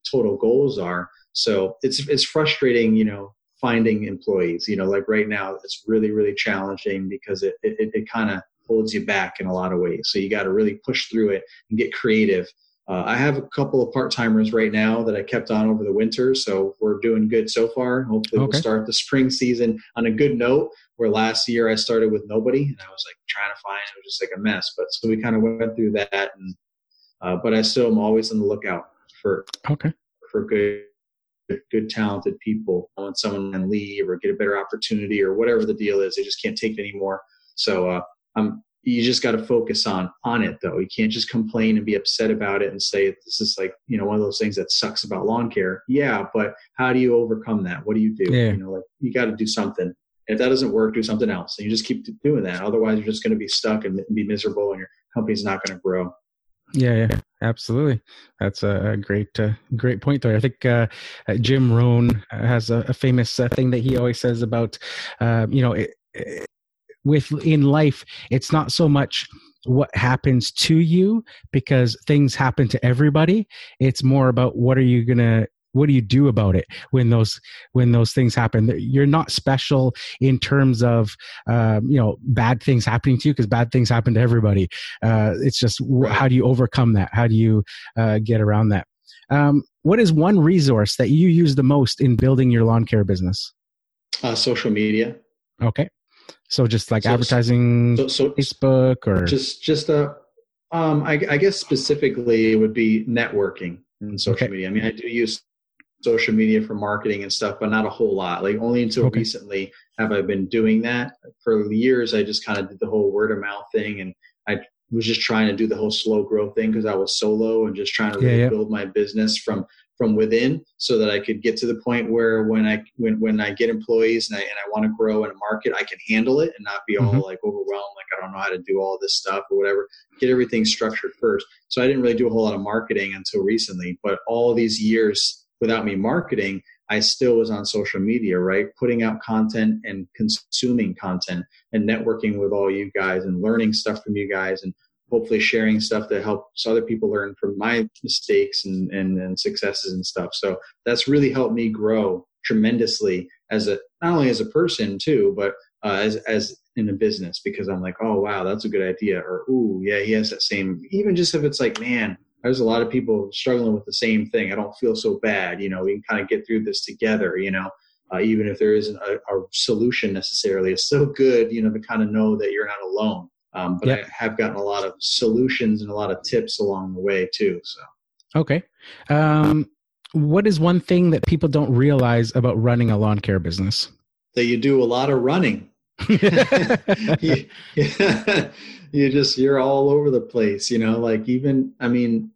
total goals are. So it's it's frustrating, you know, finding employees. You know, like right now, it's really really challenging because it it, it kind of holds you back in a lot of ways. So you got to really push through it and get creative. Uh, I have a couple of part timers right now that I kept on over the winter, so we're doing good so far. Hopefully, okay. we'll start the spring season on a good note. Where last year I started with nobody, and I was like trying to find it was just like a mess. But so we kind of went through that, and uh, but I still am always on the lookout for okay for good good, talented people. When someone can leave or get a better opportunity or whatever the deal is, they just can't take it anymore. So uh, um, you just got to focus on on it though. You can't just complain and be upset about it and say this is like you know one of those things that sucks about lawn care. Yeah, but how do you overcome that? What do you do? Yeah. You know, like you got to do something. if that doesn't work, do something else. And you just keep doing that. Otherwise, you're just going to be stuck and be miserable, and your company's not going to grow. Yeah, yeah, absolutely. That's a great, uh, great point there. I think uh, uh Jim Rohn has a, a famous uh, thing that he always says about, um, you know, it, it, with in life, it's not so much what happens to you because things happen to everybody. It's more about what are you gonna what do you do about it when those when those things happen? You're not special in terms of um, you know bad things happening to you because bad things happen to everybody. Uh, it's just right. how do you overcome that? How do you uh, get around that? Um, what is one resource that you use the most in building your lawn care business? Uh, social media. Okay so just like so, advertising so, so, facebook or just just uh um I, I guess specifically it would be networking and social okay. media i mean i do use social media for marketing and stuff, but not a whole lot. Like only until okay. recently have I been doing that. For years, I just kind of did the whole word of mouth thing, and I was just trying to do the whole slow growth thing because I was solo and just trying to really yeah, yeah. build my business from from within so that I could get to the point where when I when, when I get employees and I, and I want to grow in a market, I can handle it and not be all mm-hmm. like overwhelmed, like I don't know how to do all this stuff or whatever. Get everything structured first. So I didn't really do a whole lot of marketing until recently, but all these years without me marketing, I still was on social media, right? Putting out content and consuming content and networking with all you guys and learning stuff from you guys and hopefully sharing stuff that helps other people learn from my mistakes and, and, and successes and stuff. So that's really helped me grow tremendously as a not only as a person too, but uh, as as in a business because I'm like, oh wow, that's a good idea, or ooh yeah, he has that same. Even just if it's like, man, there's a lot of people struggling with the same thing. I don't feel so bad. You know, we can kind of get through this together. You know. Uh, even if there isn't a, a solution necessarily, it's so good, you know, to kind of know that you're not alone. Um, but yep. I have gotten a lot of solutions and a lot of tips along the way too. So okay, um, what is one thing that people don't realize about running a lawn care business? That you do a lot of running. you, you just you're all over the place. You know, like even I mean,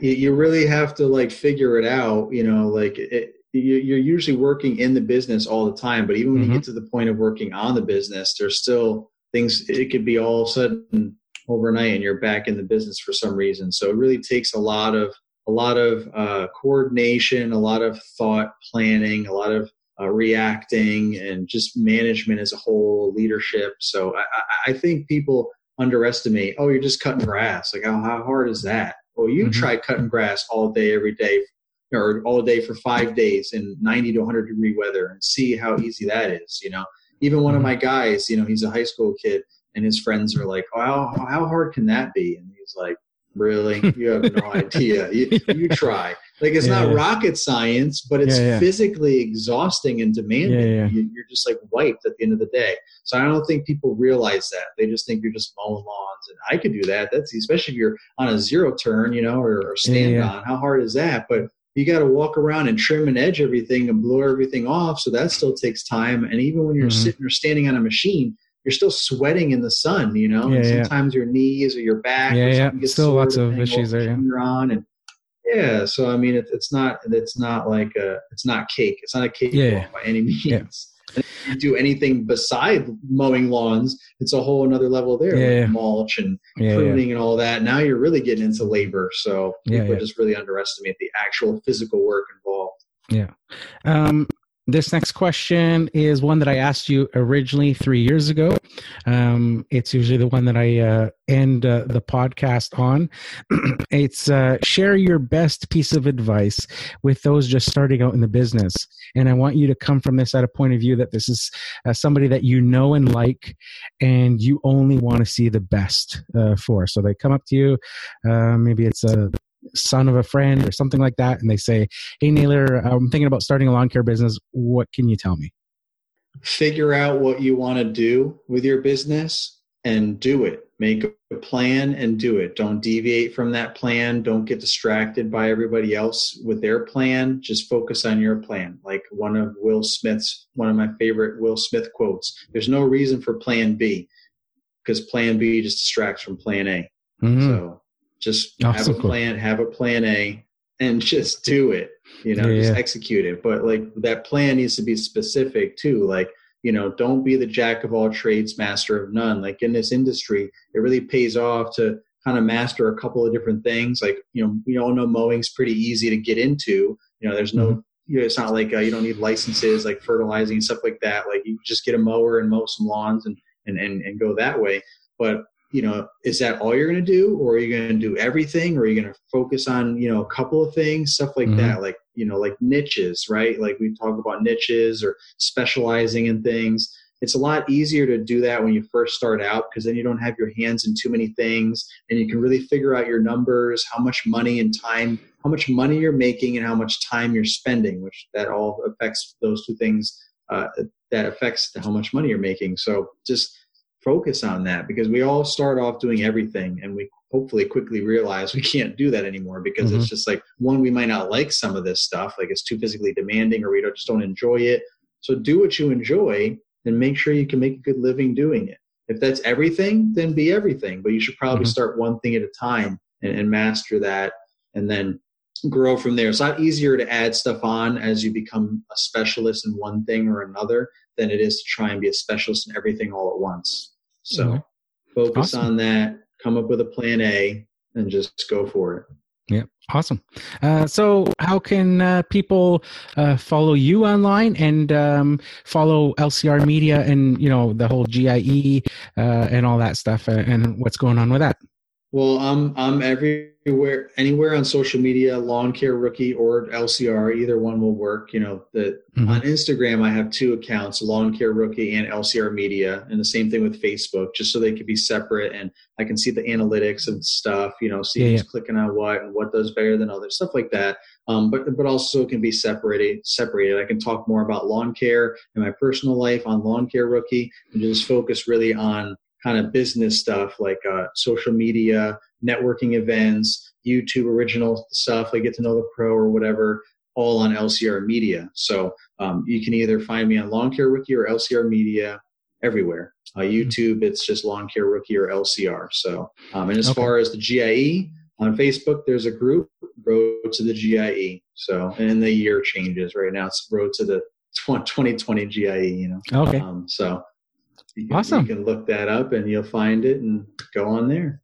you, you really have to like figure it out. You know, like it, you're usually working in the business all the time, but even when mm-hmm. you get to the point of working on the business, there's still things it could be all of a sudden overnight and you're back in the business for some reason. So it really takes a lot of a lot of uh, coordination a lot of thought planning a lot of uh, reacting and just management as a whole leadership. So I, I, think people underestimate oh you're just cutting grass. Like oh, how hard is that? Well you mm-hmm. try cutting grass all day every day or all day for five days in 90 to 100 degree weather and see how easy that is you know even one of mm-hmm. my guys, you know, he's a high school kid, and his friends are like, "Oh, how, how hard can that be?" And he's like, "Really? You have no idea. You, you try." Like it's yeah, not yeah. rocket science, but it's yeah, physically exhausting and demanding. You, are just like wiped at the end of the day. So I don't think people realize that. They just think you're just mowing lawns, and I could do that. That's especially if you're on a zero turn, you know, or, or stand on. How hard is that? But you got to walk around and trim and edge everything and blow everything off. So that still takes time. And even when you're mm-hmm. sitting or standing on a machine, you're still sweating in the sun, you know, yeah, and sometimes yeah. your knees or your back, yeah, yeah. still lots of issues there. Yeah. You're on and yeah. So, I mean, it, it's not, it's not like a, it's not cake. It's not a cake yeah. by any means do anything beside mowing lawns, it's a whole another level there. Yeah, like mulch and yeah, pruning and all that. Now you're really getting into labor. So people just really underestimate the actual physical work involved. Yeah. Um, this next question is one that I asked you originally three years ago. Um, it's usually the one that I uh, end uh, the podcast on. it's uh, share your best piece of advice with those just starting out in the business. And I want you to come from this at a point of view that this is uh, somebody that you know and like, and you only want to see the best uh, for. So they come up to you. Uh, maybe it's a son of a friend or something like that, and they say, "Hey Naylor, I'm thinking about starting a lawn care business. What can you tell me?" Figure out what you want to do with your business and do it. Make a plan and do it. Don't deviate from that plan. Don't get distracted by everybody else with their plan. Just focus on your plan. Like one of Will Smith's, one of my favorite Will Smith quotes there's no reason for plan B because plan B just distracts from plan A. Mm-hmm. So just oh, have a plan, have a plan A, and just do it. You know, yeah, just yeah. execute it. But like that plan needs to be specific too. Like you know, don't be the jack of all trades, master of none. Like in this industry, it really pays off to kind of master a couple of different things. Like you know, we all know mowing's pretty easy to get into. You know, there's no mm-hmm. You know, it's not like uh, you don't need licenses like fertilizing and stuff like that. Like you just get a mower and mow some lawns and, and, and, and go that way. But you know, is that all you're going to do, or are you going to do everything, or are you going to focus on, you know, a couple of things, stuff like mm-hmm. that, like you know, like niches, right? Like we talk about niches or specializing in things. It's a lot easier to do that when you first start out because then you don't have your hands in too many things, and you can really figure out your numbers, how much money and time, how much money you're making, and how much time you're spending, which that all affects those two things. Uh, that affects how much money you're making. So just focus on that because we all start off doing everything and we hopefully quickly realize we can't do that anymore because mm-hmm. it's just like one we might not like some of this stuff like it's too physically demanding or we don't, just don't enjoy it so do what you enjoy and make sure you can make a good living doing it if that's everything then be everything but you should probably mm-hmm. start one thing at a time and, and master that and then grow from there. It's a lot easier to add stuff on as you become a specialist in one thing or another than it is to try and be a specialist in everything all at once. So mm-hmm. focus awesome. on that, come up with a plan A, and just go for it. Yeah, awesome. Uh, so, how can uh, people uh, follow you online and um, follow LCR Media and you know the whole GIE uh, and all that stuff uh, and what's going on with that? Well, I'm I'm everywhere, anywhere on social media, Lawn Care Rookie or LCR. Either one will work. You know, the mm-hmm. on Instagram I have two accounts, Lawn Care Rookie and LCR Media, and the same thing with Facebook, just so they could be separate and I can see the analytics and stuff. You know, see yeah, who's yeah. clicking on what and what does better than others, stuff like that. Um, but but also it can be separated. Separated. I can talk more about lawn care and my personal life on Lawn Care Rookie, and just focus really on kind of business stuff like uh, social media, networking events, YouTube original stuff like Get to Know the Pro or whatever, all on LCR Media. So um, you can either find me on Lawn Care Rookie or LCR Media everywhere. Uh, mm-hmm. YouTube, it's just Lawn Care Rookie or LCR. So, um, and as okay. far as the GIE on Facebook, there's a group Road to the GIE. So, and the year changes right now. It's Road to the 2020 GIE. You know. Okay. Um, so you can, awesome. You can look that up and you'll find it and go on there.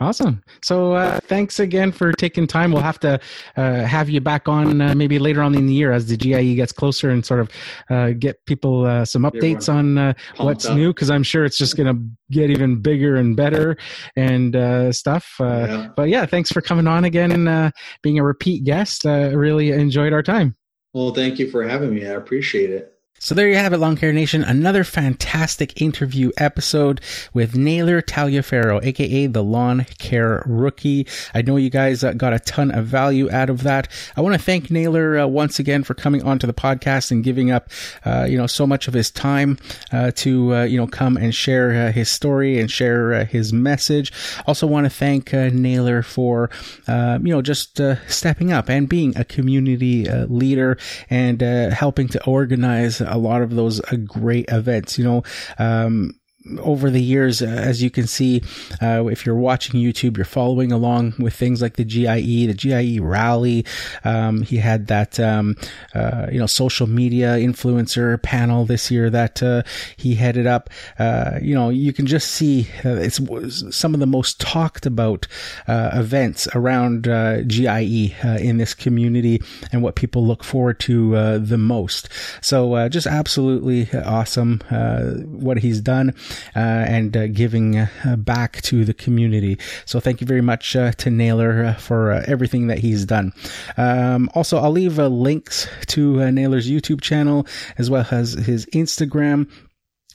Awesome. So uh, thanks again for taking time. We'll have to uh, have you back on uh, maybe later on in the year as the GIE gets closer and sort of uh, get people uh, some updates on uh, what's up. new because I'm sure it's just going to get even bigger and better and stuff. Yeah. But yeah, thanks for coming on again and being a repeat guest. really enjoyed our time. Well, thank you for having me. I appreciate it. So there you have it, Lawn Care Nation. Another fantastic interview episode with Naylor Taliaferro, aka the Lawn Care Rookie. I know you guys uh, got a ton of value out of that. I want to thank Naylor uh, once again for coming onto the podcast and giving up, uh, you know, so much of his time uh, to, uh, you know, come and share his story and share his message. Also want to thank Naylor for, you know, just stepping up and being a community leader and helping to organize a lot of those uh, great events. You know, um, over the years, uh, as you can see, uh, if you're watching YouTube, you're following along with things like the GIE, the GIE rally. Um, he had that, um, uh, you know, social media influencer panel this year that uh, he headed up. Uh, you know, you can just see uh, it's some of the most talked about events around GIE in this community and what people look forward to the most. So, just absolutely awesome what he's done and uh, giving uh, back to the community. So thank you very much to Naylor for everything that he's done. Um, also, I'll leave links to Naylor's YouTube channel as well as his Instagram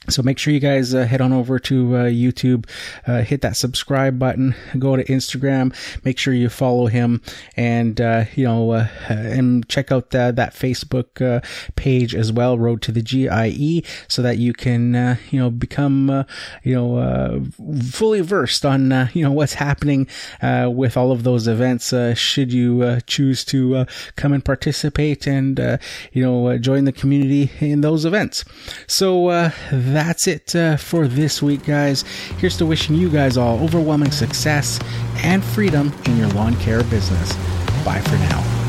so make sure you guys uh, head on over to uh, YouTube, uh, hit that subscribe button, go to Instagram, make sure you follow him, and uh, you know, uh, and check out that Facebook uh, page as well, Road to the GIE, so that you can you know become you know fully versed on you know what's happening with all of those events. should you choose to come and participate and you know join the community in those events, so that's it uh, for this week, guys. Here's to wishing you guys all overwhelming success and freedom in your lawn care business. Bye for now.